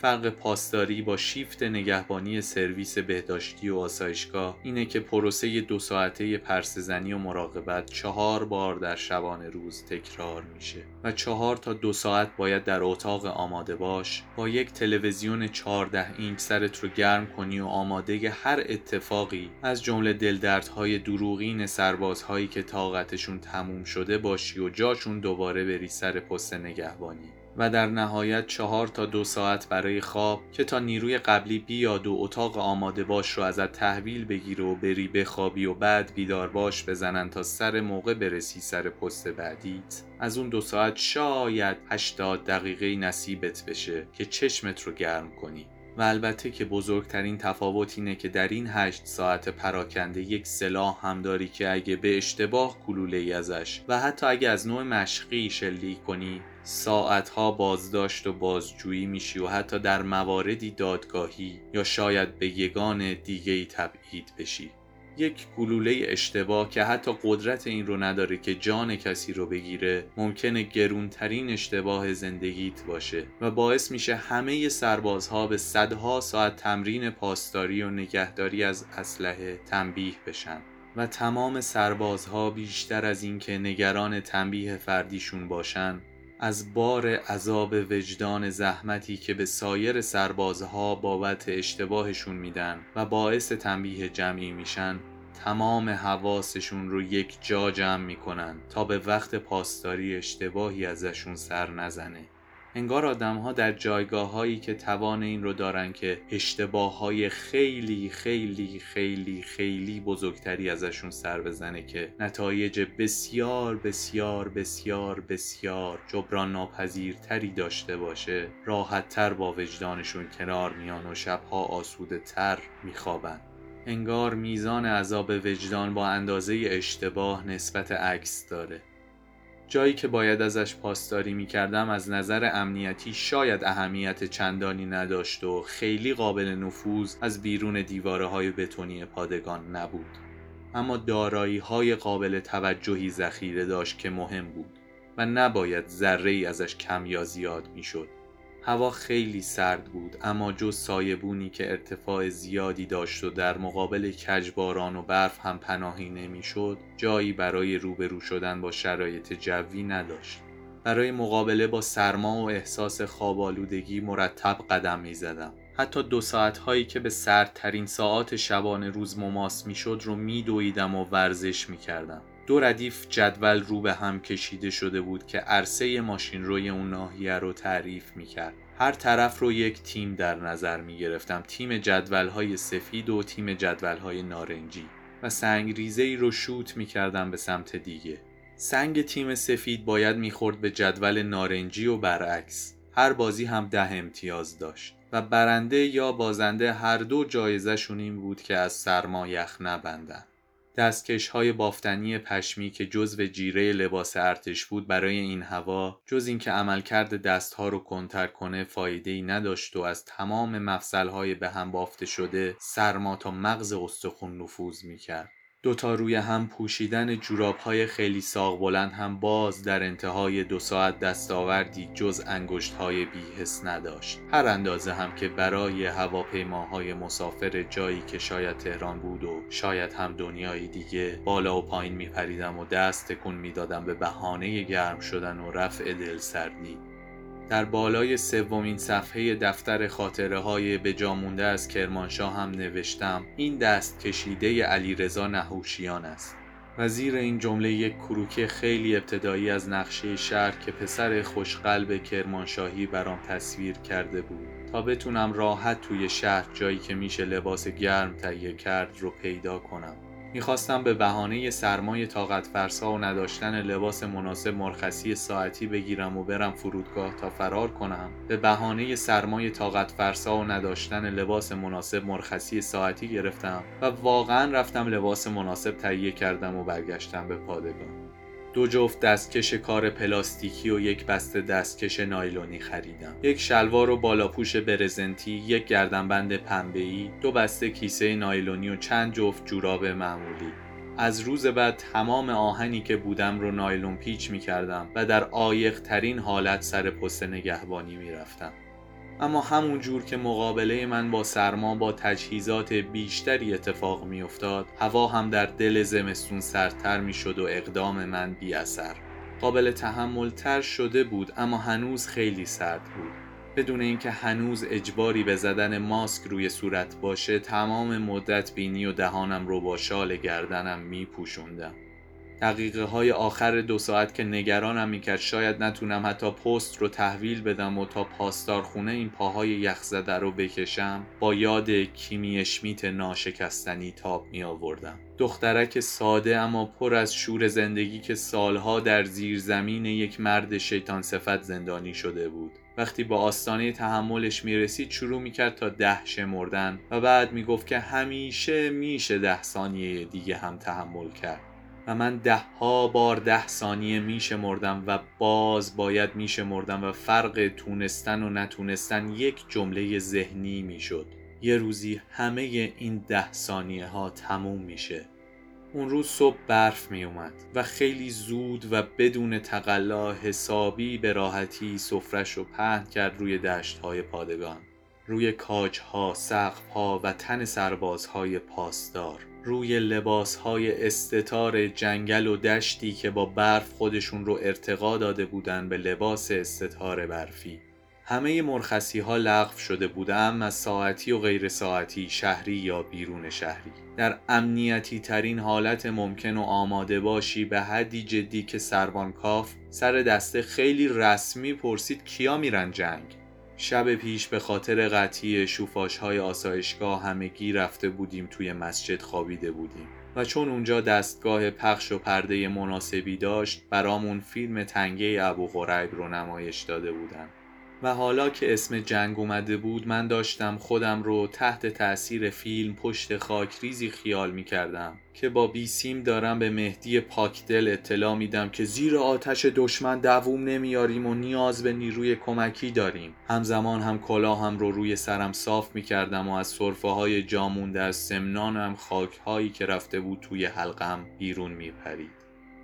فرق پاسداری با شیفت نگهبانی سرویس بهداشتی و آسایشگاه اینه که پروسه دو ساعته پرسزنی و مراقبت چهار بار در شبانه روز تکرار میشه و چهار تا دو ساعت باید در اتاق آماده باش با یک تلویزیون 14 اینچ سرت رو گرم کنی و آماده هر اتفاقی از جمله دلدردهای دروغین سربازهایی که طاقتشون تموم شده باشی و جاشون دوباره بری سر پست نگهبانی. و در نهایت چهار تا دو ساعت برای خواب که تا نیروی قبلی بیاد و اتاق آماده باش رو ازت تحویل بگیره و بری بخوابی و بعد بیدار باش بزنن تا سر موقع برسی سر پست بعدیت. از اون دو ساعت شاید 80 دقیقه نصیبت بشه که چشمت رو گرم کنی. و البته که بزرگترین تفاوت اینه که در این هشت ساعت پراکنده یک سلاح هم داری که اگه به اشتباه کلوله ازش و حتی اگه از نوع مشقی شلیک کنی ساعتها بازداشت و بازجویی میشی و حتی در مواردی دادگاهی یا شاید به یگان دیگه ای تبعید بشی. یک گلوله اشتباه که حتی قدرت این رو نداره که جان کسی رو بگیره ممکنه گرونترین اشتباه زندگیت باشه و باعث میشه همه سربازها به صدها ساعت تمرین پاسداری و نگهداری از اسلحه تنبیه بشن و تمام سربازها بیشتر از اینکه نگران تنبیه فردیشون باشن از بار عذاب وجدان زحمتی که به سایر سربازها بابت اشتباهشون میدن و باعث تنبیه جمعی میشن تمام حواسشون رو یک جا جمع می‌کنن تا به وقت پاسداری اشتباهی ازشون سر نزنه. انگار آدم ها در جایگاه هایی که توان این رو دارن که اشتباه های خیلی خیلی خیلی خیلی بزرگتری ازشون سر بزنه که نتایج بسیار بسیار بسیار بسیار جبران ناپذیرتری داشته باشه راحت تر با وجدانشون کنار میان و شبها آسوده تر میخوابن. انگار میزان عذاب وجدان با اندازه اشتباه نسبت عکس داره. جایی که باید ازش پاسداری می‌کردم از نظر امنیتی شاید اهمیت چندانی نداشت و خیلی قابل نفوذ از بیرون دیواره های بتونی پادگان نبود. اما دارایی های قابل توجهی ذخیره داشت که مهم بود و نباید ذره ازش کم یا زیاد می‌شد. هوا خیلی سرد بود اما جز سایبونی که ارتفاع زیادی داشت و در مقابل کجباران و برف هم پناهی نمی‌شد جایی برای روبرو شدن با شرایط جوی نداشت برای مقابله با سرما و احساس خوابالودگی مرتب قدم می زدم. حتی دو ساعت هایی که به سردترین ساعات شبانه روز مماس می شد رو می دویدم و ورزش می کردم. دو ردیف جدول رو به هم کشیده شده بود که عرصه ماشین روی اون ناحیه رو تعریف می کرد. هر طرف رو یک تیم در نظر می گرفتم تیم جدول های سفید و تیم جدول های نارنجی. و سنگ ای رو شوت می کردم به سمت دیگه. سنگ تیم سفید باید می‌خورد به جدول نارنجی و برعکس. هر بازی هم ده امتیاز داشت. و برنده یا بازنده هر دو جایزشون این بود که از سرما یخ نبندن. دستکش های بافتنی پشمی که جزو جیره لباس ارتش بود برای این هوا جز اینکه عملکرد دستها رو کنتر کنه فایده ای نداشت و از تمام مفصل های به هم بافته شده سرما تا مغز استخون نفوذ می‌کرد. دوتا روی هم پوشیدن جوراب های خیلی ساق بلند هم باز در انتهای دو ساعت دستاوردی جز انگشت های بیهس نداشت. هر اندازه هم که برای هواپیماهای مسافر جایی که شاید تهران بود و شاید هم دنیای دیگه بالا و پایین میپریدم و دست تکون می‌دادم به بهانه گرم شدن و رفع دل سردی در بالای سومین صفحه دفتر خاطره های به جامونده از کرمانشاه هم نوشتم این دست کشیده علیرضا نحوشیان است. و زیر این جمله یک کروکه خیلی ابتدایی از نقشه شهر که پسر خوشقلب کرمانشاهی برام تصویر کرده بود. تا بتونم راحت توی شهر جایی که میشه لباس گرم تهیه کرد رو پیدا کنم. می‌خواستم به بهانه سرمای طاقت فرسا و نداشتن لباس مناسب مرخصی ساعتی بگیرم و برم فرودگاه تا فرار کنم. به بهانه سرمای طاقت فرسا و نداشتن لباس مناسب مرخصی ساعتی گرفتم و واقعا رفتم لباس مناسب تهیه کردم و برگشتم به پادگان. دو جفت دستکش کار پلاستیکی و یک بسته دستکش نایلونی خریدم یک شلوار و بالاپوش برزنتی یک گردنبند پنبه‌ای دو بسته کیسه نایلونی و چند جفت جوراب معمولی از روز بعد تمام آهنی که بودم رو نایلون پیچ می کردم و در آیق ترین حالت سر پست نگهبانی می رفتم. اما همون جور که مقابله من با سرما با تجهیزات بیشتری اتفاق میافتاد هوا هم در دل زمستون سرتر می‌شد و اقدام من بی اثر. قابل تحمل تر شده بود اما هنوز خیلی سرد بود. بدون اینکه هنوز اجباری به زدن ماسک روی صورت باشه تمام مدت بینی و دهانم رو با شال گردنم می پوشوندم دقیقه های آخر دو ساعت که نگرانم می‌کرد شاید نتونم حتی پست رو تحویل بدم و تا پاسدارخونه این پاهای یخزده رو بکشم با یاد کیمی اشمیت ناشکستنی تاب می آوردم دخترک ساده اما پر از شور زندگی که سالها در زیر زمین یک مرد شیطان صفت زندانی شده بود. وقتی با آستانه تحملش می‌رسید شروع می‌کرد تا ده شمردن و بعد می‌گفت که همیشه میشه ده ثانیه دیگه هم تحمل کرد. و من ده ها بار ده ثانیه میشه مردم و باز باید میشه مردم و فرق تونستن و نتونستن یک جمله ذهنی می‌شد. یه روزی همه این ده ثانیه ها تموم میشه. اون روز صبح برف می اومد و خیلی زود و بدون تقلا حسابی به راحتی سفرش رو پهن کرد روی دشت های پادگان روی کاج ها، سقف ها و تن سربازهای پاسدار. روی لباس های استتار جنگل و دشتی که با برف خودشون رو ارتقا داده بودن به لباس استتار برفی. همه مرخصی ها لغو شده بودم از ساعتی و غیر ساعتی شهری یا بیرون شهری. در امنیتی ترین حالت ممکن و آماده باشی به حدی جدی که سربان کاف سر دسته خیلی رسمی پرسید کیا میرن جنگ؟ شب پیش به خاطر قطعی شوفاش های آسایشگاه همگی رفته بودیم توی مسجد خوابیده بودیم و چون اونجا دستگاه پخش و پرده مناسبی داشت برامون فیلم تنگه ابو غریب رو نمایش داده بودن. و حالا که اسم جنگ اومده بود من داشتم خودم رو تحت تأثیر فیلم پشت خاک ریزی خیال می کردم که با بیسیم دارم به مهدی پاکدل اطلاع میدم که زیر آتش دشمن دووم نمیاریم و نیاز به نیروی کمکی داریم همزمان هم کلاهم رو روی سرم صاف می کردم و از صرفه های جامونده از سمنانم خاک هایی که رفته بود توی حلقم بیرون می پرید.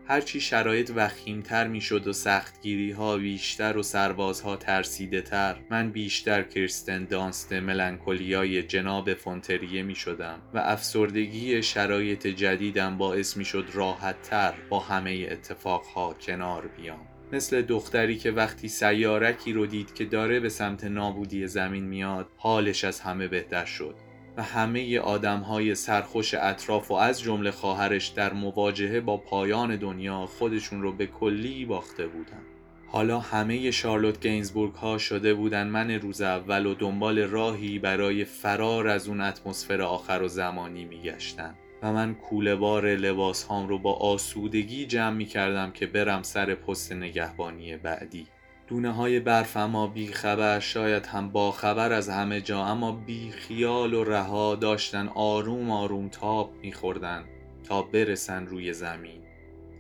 هرچی شرایط وخیمتر می‌شد و سختگیری ها بیشتر و سربازها ترسیده تر من بیشتر کرستن دانست ملنکولیای جناب فونتریه می شدم و افسردگی شرایط جدیدم باعث می شد راحت تر با همه اتفاقها کنار بیام. مثل دختری که وقتی سیارکی رو دید که داره به سمت نابودی زمین میاد حالش از همه بهتر شد. و همه آدم های سرخوش اطراف و از جمله خواهرش در مواجهه با پایان دنیا خودشون رو به کلی باخته بودن. حالا همه شارلوت گینزبورگ ها شده بودن من روز اول و دنبال راهی برای فرار از اون اتمسفر آخر و زمانی میگشتن. و من کوله بار لباس هام رو با آسودگی جمع می کردم که برم سر پست نگهبانی بعدی. دونه های برف اما بی خبر شاید هم با خبر از همه جا اما بی خیال و رها داشتن آروم آروم تاب میخوردن تا برسن روی زمین.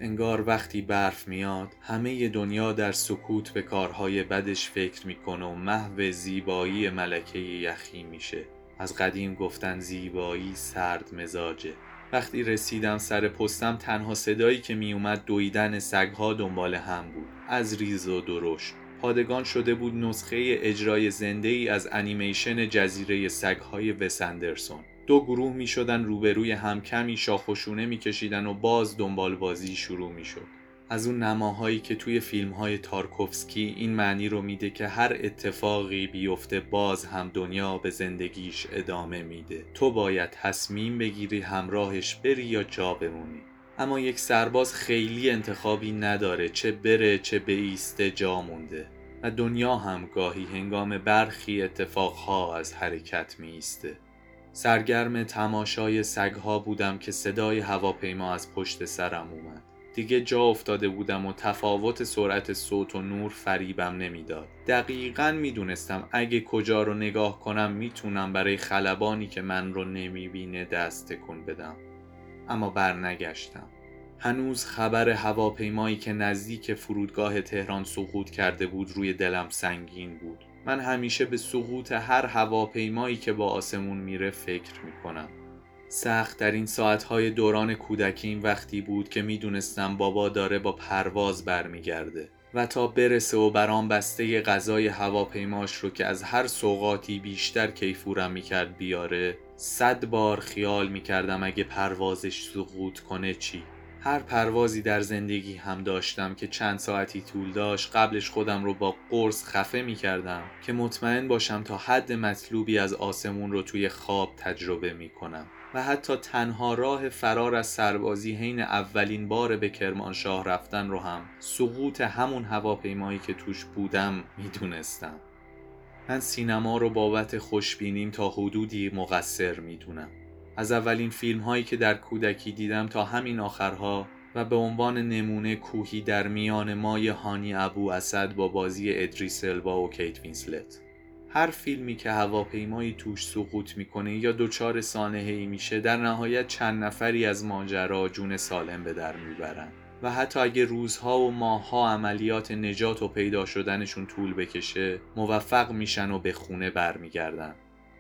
انگار وقتی برف میاد همه دنیا در سکوت به کارهای بدش فکر می‌کنه و محو زیبایی ملکه یخی میشه. از قدیم گفتن زیبایی سرد مزاجه. وقتی رسیدم سر پستم تنها صدایی که میومد دویدن سگها دنبال هم بود. از ریز و درشت. پادگان شده بود نسخه اجرای زنده ای از انیمیشن جزیره سگهای وسندرسون دو گروه می شدن روبروی هم کمی شاخشونه می کشیدن و باز دنبال بازی شروع می شد. از اون نماهایی که توی فیلم های تارکوفسکی این معنی رو میده که هر اتفاقی بیفته باز هم دنیا به زندگیش ادامه میده. تو باید تصمیم بگیری همراهش بری یا جا بمونی. اما یک سرباز خیلی انتخابی نداره چه بره چه بیسته جا مونده. و دنیا هم گاهی هنگام برخی اتفاقها از حرکت میسته سرگرم تماشای سگها بودم که صدای هواپیما از پشت سرم اومد. دیگه جا افتاده بودم و تفاوت سرعت صوت و نور فریبم نمی‌داد. دقیقا می‌دونستم اگه کجا رو نگاه کنم می‌تونم برای خلبانی که من رو نمی‌بینه دست تکون بدم. اما برنگشتم. هنوز خبر هواپیمایی که نزدیک فرودگاه تهران سقوط کرده بود روی دلم سنگین بود. من همیشه به سقوط هر هواپیمایی که با آسمون میره فکر می‌کنم. سخت در این ساعتهای دوران کودکیم وقتی بود که می‌دونستم بابا داره با پرواز برمیگرده و تا برسه و برام بسته غذای هواپیماش رو که از هر سوقاتی بیشتر کیفورم می‌کرد بیاره صد بار خیال می‌کردم اگه پروازش سقوط کنه چی. هر پروازی در زندگی هم داشتم که چند ساعتی طول داشت قبلش خودم رو با قرص خفه می کردم که مطمئن باشم تا حد مطلوبی از آسمون رو توی خواب تجربه می کنم و حتی تنها راه فرار از سربازی حین اولین بار به کرمانشاه رفتن رو هم سقوط همون هواپیمایی که توش بودم می‌دونستم. من سینما رو بابت خوشبینیم تا حدودی مقصر می‌دونم. از اولین فیلم هایی که در کودکی دیدم تا همین آخرها و به عنوان نمونه کوهی در میان مای هانی ابو اسد با بازی ادریس البا و کیت وینسلت. هر فیلمی که هواپیمایی توش سقوط می‌کنه یا دچار سانحه ای میشه در نهایت چند نفری از ماجرا جون سالم به در می‌برن. و حتی اگه روزها و ماهها عملیات نجات و پیدا شدنشون طول بکشه موفق میشن و به خونه برمیگردن.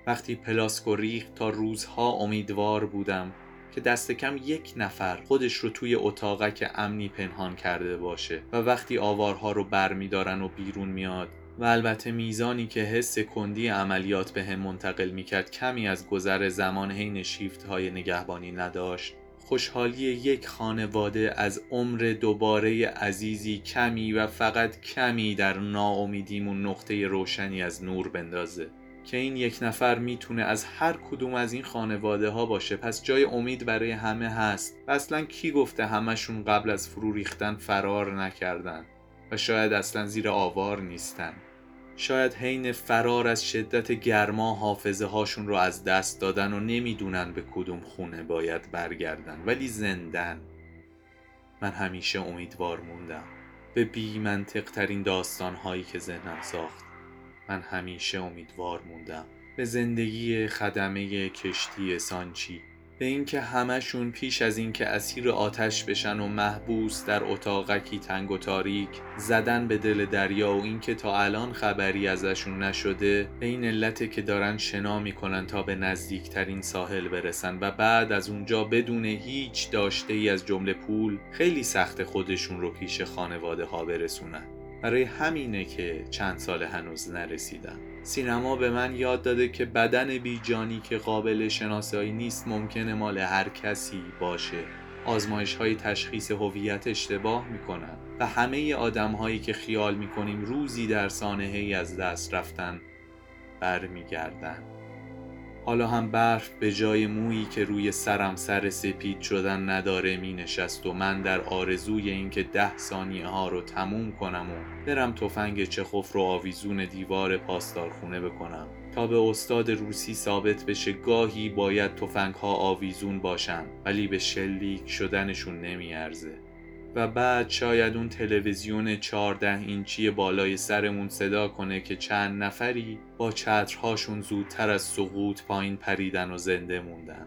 وقتی پلاسکو ریخت تا روزها امیدوار بودم که دست کم یک نفر خودش رو توی اتاقک امنی پنهان کرده باشه و وقتی آوارها رو برمیدارن و بیرون میاد و البته میزانی که حس کندی عملیات به هم منتقل می‌کرد کمی از گذر زمان حین شیفت های نگهبانی نداشت. خوشحالی یک خانواده از عمر دوباره عزیزی کمی و فقط کمی در ناامیدیمون نقطه روشنی از نور بندازه. که این یک نفر می‌تونه از هر کدوم از این خانواده ها باشه پس جای امید برای همه هست. و اصلا کی گفته همشون قبل از فرو ریختن فرار نکردن؟ و شاید اصلا زیر آوار نیستن. شاید حین فرار از شدت گرما حافظه هاشون رو از دست دادن و نمی‌دونن به کدوم خونه باید برگردن. ولی زندن. من همیشه امیدوار موندم. به بی منطق ترین داستان هایی که ذهنم ساخت. من همیشه امیدوار موندم. به زندگی خدمه کشتی سانچی. به اینکه همشون پیش از اینکه اسیر آتش بشن و محبوس در اتاقکی تنگ و تاریک زدن به دل دریا و اینکه تا الان خبری ازشون نشده به این علته که دارن شنا می‌کنن تا به نزدیکترین ساحل برسن و بعد از اونجا بدون هیچ داشته ای از جمله پول خیلی سخت خودشون رو پیش خانواده ها برسونن. برای همینه که چند سال هنوز نرسیدم. سینما به من یاد داده که بدن بیجانی که قابل شناسایی نیست ممکنه مال هر کسی باشه. آزمایش های تشخیص هویت اشتباه می‌کنن و همه آدم هایی که خیال می‌کنیم روزی در سانحه از دست رفتن برمیگردن. حالا هم برف به جای مویی که روی سرم سر سپید شدن نداره می نشست و من در آرزوی اینکه ده ثانیه ها رو تموم کنم و برم تفنگ چخوف رو آویزون دیوار پاسدارخونه بکنم. تا به استاد روسی ثابت بشه گاهی باید تفنگ ها آویزون باشن ولی به شلیک شدنشون نمیارزه. و بعد شاید اون تلویزیون چهارده اینچی بالای سرمون صدا کنه که چند نفری با چترهاشون زودتر از سقوط پایین پریدن و زنده موندن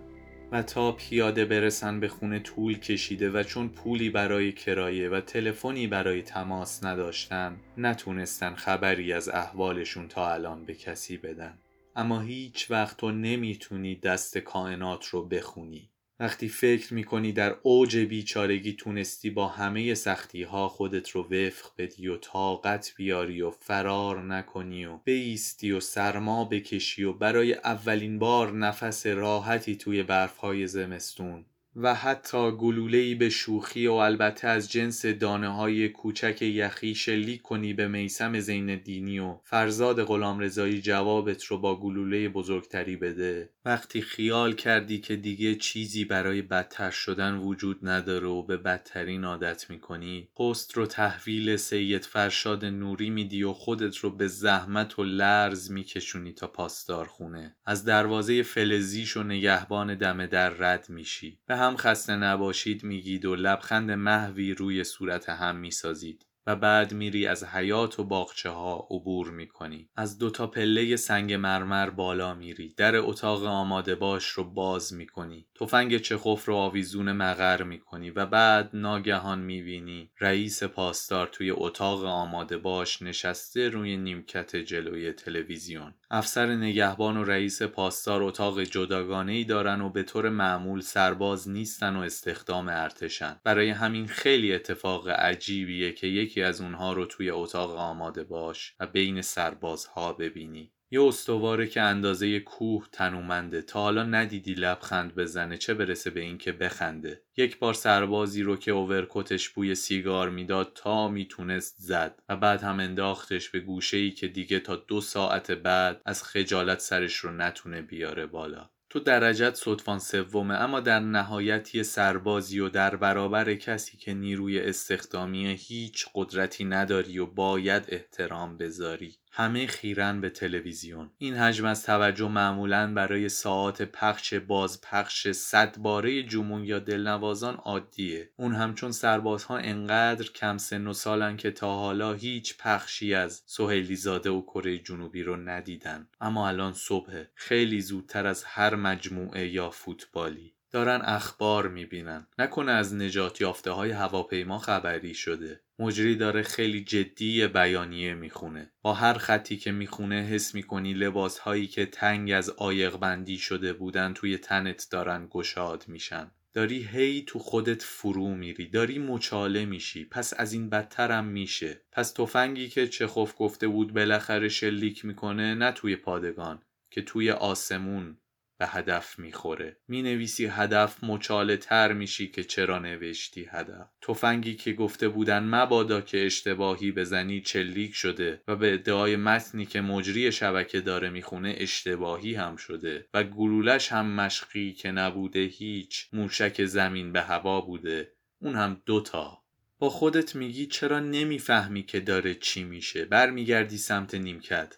و تا پیاده برسن به خونه طول کشیده و چون پولی برای کرایه و تلفنی برای تماس نداشتن نتونستن خبری از احوالشون تا الان به کسی بدن. اما هیچ وقت تو نمی‌تونی دست کائنات رو بخونی. وقتی فکر می‌کنی در اوج بیچارگی تونستی با همه سختی ها خودت رو وفق بدی و طاقت بیاری و فرار نکنی و بیستی و سرما بکشی و برای اولین بار نفس راحتی توی برفهای زمستون. و حتی گلوله‌ای به شوخی و البته از جنس دانه های کوچک یخی شلیک کنی به میسم زین دینی و فرزاد غلامرضایی جوابت رو با گلوله بزرگتری بده. وقتی خیال کردی که دیگه چیزی برای بدتر شدن وجود نداره و به بدترین عادت می‌کنی پست رو تحویل سید فرشاد نوری میدی و خودت رو به زحمت و لرز میکشونی تا پاسدار خونه از دروازه فلزیش و نگهبان دم در رد میشی. به هم خسته نباشید میگید و لبخند محوی روی صورت هم می‌سازید. و بعد میری از حیات و باغچه ها عبور می‌کنی. از دوتا پله سنگ مرمر بالا میری. در اتاق آماده باش رو باز می‌کنی. تفنگ چخوف رو آویزون مغر می‌کنی و بعد ناگهان می‌بینی رئیس پاسدار توی اتاق آماده باش نشسته روی نیمکت جلوی تلویزیون. افسر نگهبان و رئیس پاسدار اتاق جداگانه ای دارن و به طور معمول سرباز نیستن و استخدام ارتشن. برای همین خیلی اتفاق عجیبیه که یکی از اونها رو توی اتاق آماده باش و بین سربازها ببینی. یه استواره که اندازه کوه تنومنده. تا حالا ندیدی لبخند بزنه چه برسه به اینکه بخنده. یک بار سربازی رو که اوورکوتش بوی سیگار می‌داد تا می‌تونست زد و بعد هم انداختش به گوشه ای که دیگه تا دو ساعت بعد از خجالت سرش رو نتونه بیاره بالا. تو درجت صدفان سومه اما در نهایت یه سربازی و در برابر کسی که نیروی استخدامی هیچ قدرتی نداری و باید احترام بذاری. همه خیرن به تلویزیون. این حجم از توجه معمولا برای ساعات پخش بازپخش صد باره جمون یا دلنوازان عادیه. اون همچون سربازها انقدر کم سن و سالن که تا حالا هیچ پخشی از سهیلی زاده و کره جنوبی رو ندیدن. اما الان صبح. خیلی زودتر از هر مجموعه یا فوتبالی. دارن اخبار می‌بینن. نکنه از نجات یافته های هواپیما خبری شده. مجری داره خیلی جدی بیانیه می‌خونه. با هر خطی که می‌خونه حس می‌کنی لباس هایی که تنگ از آیق بندی شده بودن توی تنت دارن گشاد میشن. داری هی تو خودت فرو میری. داری مچاله میشی. پس از این بدترم میشه. پس تفنگی که چخوف گفته بود بالاخره شلیک می‌کنه نه توی پادگان که توی آسمون. به هدف می‌خوره. می‌نویسی هدف مچاله تر میشی که چرا نوشتی هدف. تفنگی که گفته بودن مبادا که اشتباهی بزنی چلیک شده و به ادعای متنی که مجری شبکه داره می‌خونه اشتباهی هم شده و گلولش هم مشقی که نبوده هیچ موشک زمین به هوا بوده. اون هم دوتا با خودت میگی چرا نمی‌فهمی که داره چی میشه. برمیگردی سمت نیمکت.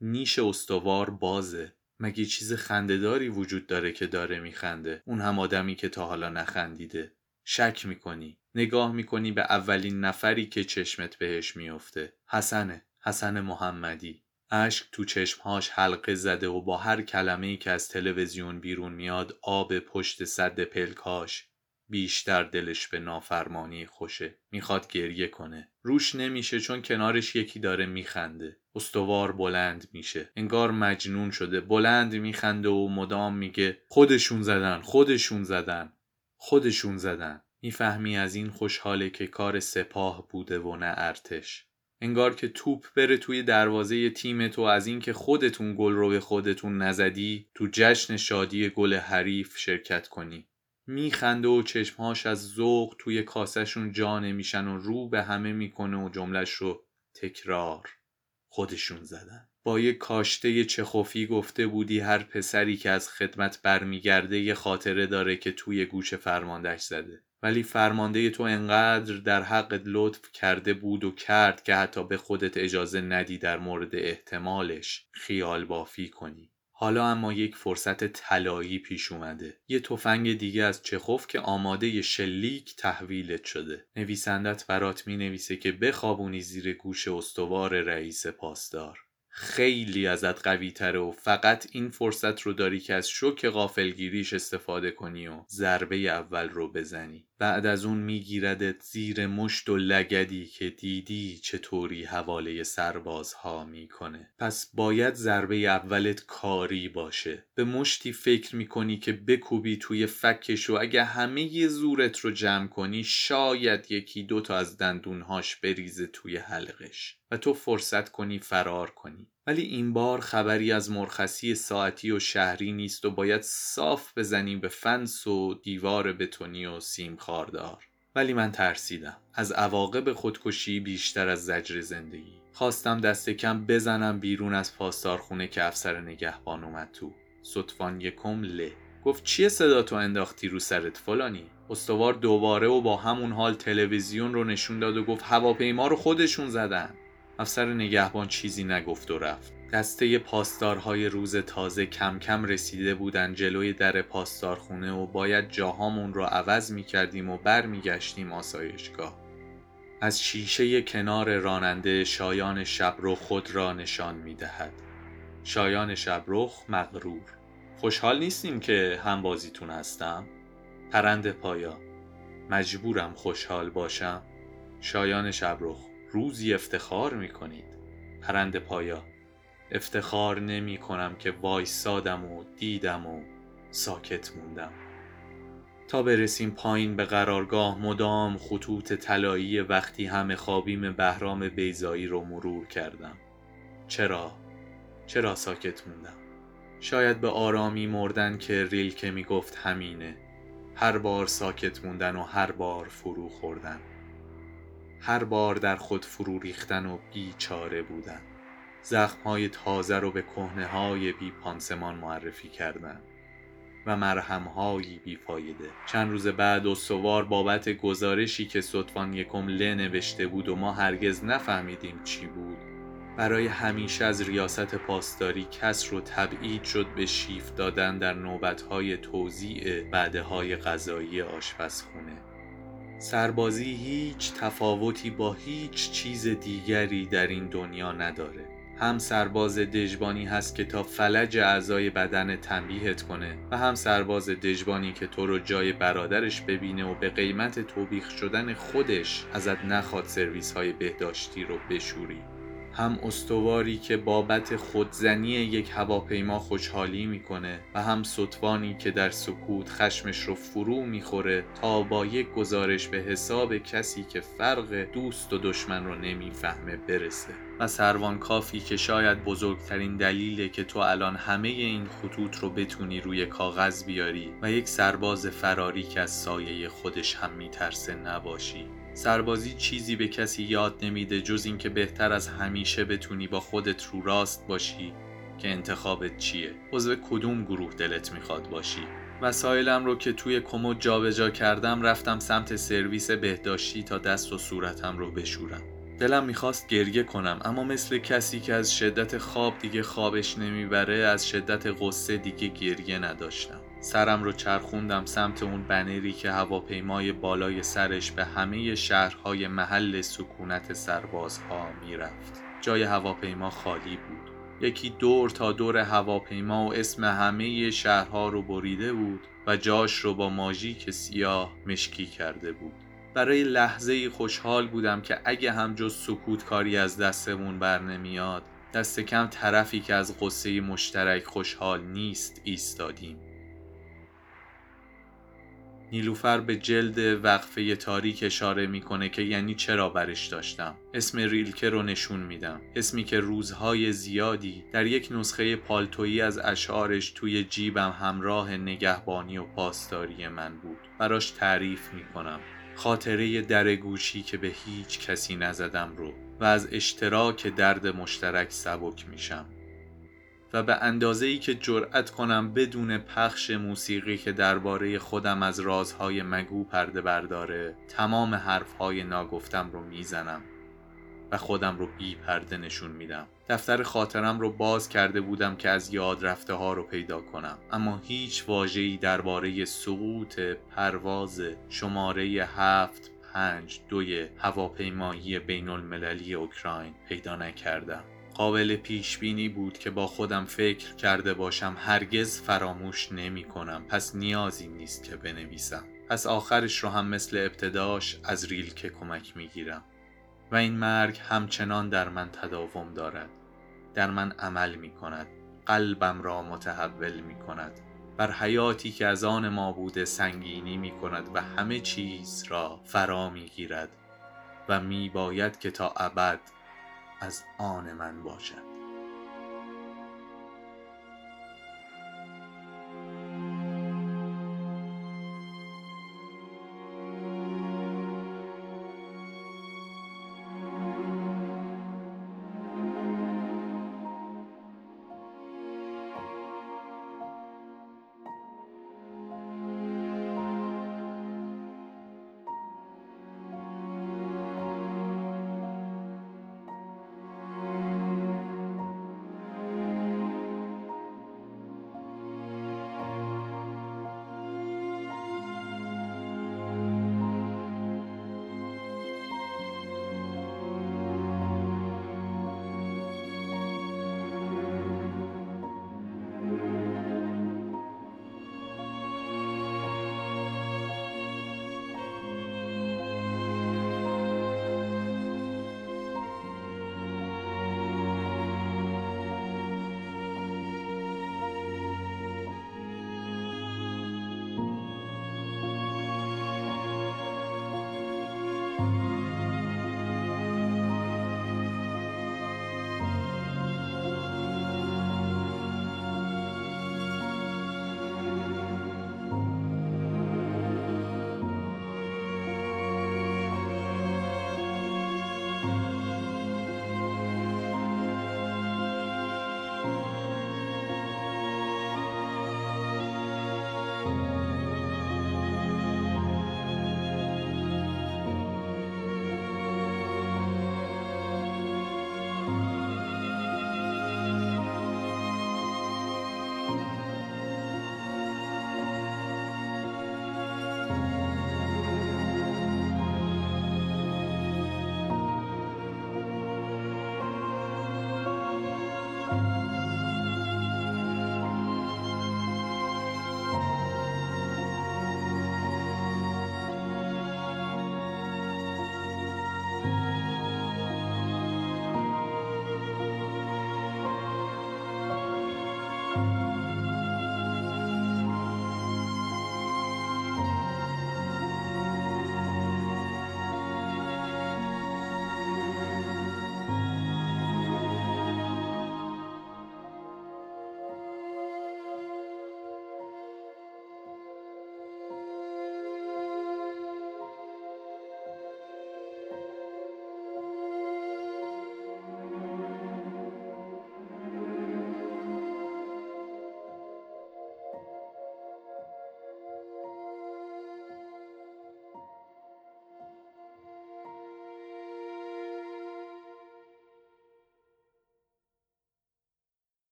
نیش استوار بازه. مگه چیز خندهداری وجود داره که داره میخنده؟ اون هم آدمی که تا حالا نخندیده. شک می‌کنی. نگاه می‌کنی به اولین نفری که چشمت بهش میافته. حسنه. حسن محمدی. اشک تو چشمهاش حلقه زده و با هر کلمه ای که از تلویزیون بیرون میاد آب پشت صد پلکاش بیشتر دلش به نافرمانی خوشه. می‌خواد گریه کنه. روش نمیشه چون کنارش یکی داره میخنده. استوار بلند میشه. انگار مجنون شده. بلند میخنده و مدام میگه خودشون زدن خودشون زدن خودشون زدن. می‌فهمی از این خوشحاله که کار سپاه بوده و نه ارتش. انگار که توپ بره توی دروازه تیمت و از اینکه خودتون گل رو به خودتون نزدی تو جشن شادی گل حریف شرکت کنی. میخنده و چشمهاش از ذوق توی کاسهشون جا نمیشن و رو به همه می‌کنه و جملش رو تکرار. خودشون زدن. با یه کاشته چخوفی گفته بودی هر پسری که از خدمت برمیگرده یه خاطره داره که توی گوش فرماندهش زده. ولی فرمانده تو انقدر در حق لطف کرده بود و کرد که حتی به خودت اجازه ندی در مورد احتمالش خیال بافی کنی. حالا اما یک فرصت طلایی پیش اومده. یه تفنگ دیگه از چخوف که آماده شلیک تحویلت شده. نویسندت برات می نویسه که بخوابونی زیر گوش استوار رئیس پاسدار. خیلی ازت قوی تره و فقط این فرصت رو داری که از شوک غافلگیریش استفاده کنی و ضربه اول رو بزنی. بعد از اون میگیردت زیر مشت و لگدی که دیدی چطوری حواله سربازها می‌کنه. پس باید ضربه اولت کاری باشه. به مشتی فکر می‌کنی که بکوبی توی فکش و اگه همه زورت رو جمع کنی شاید یکی دوتا از دندونهاش بریزه توی حلقش و تو فرصت کنی فرار کنی. ولی این بار خبری از مرخصی ساعتی و شهری نیست و باید صاف بزنی به فنس و دیوار بتونی و سیم خاردار. ولی من ترسیدم. از عواقب خودکشی بیشتر از زجر زندگی. خواستم دست کم بزنم بیرون از پاسدارخونه که افسر نگهبان اومد تو. صدفان یکم له گفت چیه صدا تو انداختی رو سرت فلانی؟ استوار دوباره و با همون حال تلویزیون رو نشون داد و گفت هواپیما رو خودشون زدن. افسر نگهبان چیزی نگفت و رفت. دسته پاسدارهای روز تازه کم کم رسیده بودن جلوی در پاسدارخونه و باید جاهامون رو عوض می کردیم و برمیگشتیم آسایشگاه. از شیشه کنار راننده شایان شبرخ خود را نشان می دهد. شایان شبرخ مغرور. خوشحال نیستیم که هم بازیتون هستم؟ پرند پایا. مجبورم خوشحال باشم. شایان شبرخ. روزی افتخار می کنید پرند پایا افتخار نمی کنم که وایسادم و دیدم و ساکت موندم. تا برسیم پایین به قرارگاه مدام خطوط طلایی وقتی همه خوابیم بهرام بیزایی رو مرور کردم. چرا؟ چرا ساکت موندم؟ شاید به آرامی مردن که ریل که می گفت همینه. هر بار ساکت موندن و هر بار فرو خوردن. هر بار در خود فرو ریختن و بیچاره بودن. زخمهای تازه رو به کهنه های بی پانسمان معرفی کردن و مرهمهایی بیفایده چند روز بعد استوار بابت گزارشی که صدفان یکم ل نوشته بود و ما هرگز نفهمیدیم چی بود برای همیشه از ریاست پاسداری کس رو تبعید شد به شیف دادن در نوبتهای توزیع بعده های غذایی آشپزخونه. سربازی هیچ تفاوتی با هیچ چیز دیگری در این دنیا نداره. هم سرباز دژبانی هست که تا فلج اعضای بدن تنبیهت کنه و هم سرباز دژبانی که تو رو جای برادرش ببینه و به قیمت توبیخ شدن خودش ازت نخواد سرویس های بهداشتی رو بشوری. هم استواری که بابت خودزنی یک هواپیما خوشحالی می‌کنه و هم سطوانی که در سکوت خشمش رو فرو می‌خوره تا با یک گزارش به حساب کسی که فرق دوست و دشمن رو نمی‌فهمه برسه. و سروان کافی که شاید بزرگترین دلیله که تو الان همه این خطوط رو بتونی روی کاغذ بیاری و یک سرباز فراری که از سایه خودش هم میترسه نباشی. سربازی چیزی به کسی یاد نمیده جز اینکه بهتر از همیشه بتونی با خودت رو راست باشی که انتخابت چیه. عضو کدوم گروه دلت می‌خواد باشی؟ وسایلم رو که توی کمد جابجا کردم رفتم سمت سرویس بهداشتی تا دست و صورتم رو بشورم. دلم می‌خواست گریه کنم اما مثل کسی که از شدت خواب دیگه خوابش نمی‌بره از شدت غصه دیگه گریه نداشتم. سرم رو چرخوندم سمت اون بنری که هواپیمای بالای سرش به همه شهرهای محل سکونت سربازها می‌رفت. جای هواپیما خالی بود. یکی دور تا دور هواپیما و اسم همه شهرها رو بریده بود و جاش رو با ماژیک سیاه مشکی کرده بود. برای لحظه خوشحال بودم که اگه هم جز سکوت کاری از دستمون بر نمیاد دست کم طرفی که از قصه مشترک خوشحال نیست ایستادیم. نیلوفر به جلد وقفه تاریک اشاره می‌کنه که یعنی چرا برش داشتم. اسم ریلکه رو نشون میدم. اسمی که روزهای زیادی در یک نسخه پالتویی از اشعارش توی جیبم همراه نگهبانی و پاسداری من بود. براش تعریف می‌کنم. خاطره در گوشی که به هیچ کسی نزدم رو و از اشتراک درد مشترک سبک میشم. و به اندازه ای که جرأت کنم بدون پخش موسیقی که درباره خودم از رازهای مگو پرده برداره تمام حرفهای ناگفتم رو می‌زنم و خودم رو بی پرده نشون میدم. دفتر خاطرم رو باز کرده بودم که از یاد رفته ها رو پیدا کنم. اما هیچ واجهی درباره سقوط پرواز شماره هفت پنج دوی هواپیمایی بین المللی اوکراین پیدا نکردم. قابل پیش بینی بود که با خودم فکر کرده باشم هرگز فراموش نمی کنم. پس نیازی نیست که بنویسم. پس آخرش رو هم مثل ابتداش از ریل که کمک می گیرم. و این مرگ همچنان در من تداوم دارد. در من عمل می کند. قلبم را متحول می کند. بر حیاتی که از آن ما بوده سنگینی می کند و همه چیز را فرا می گیرد. و می باید که تا ابد از آن من باشد.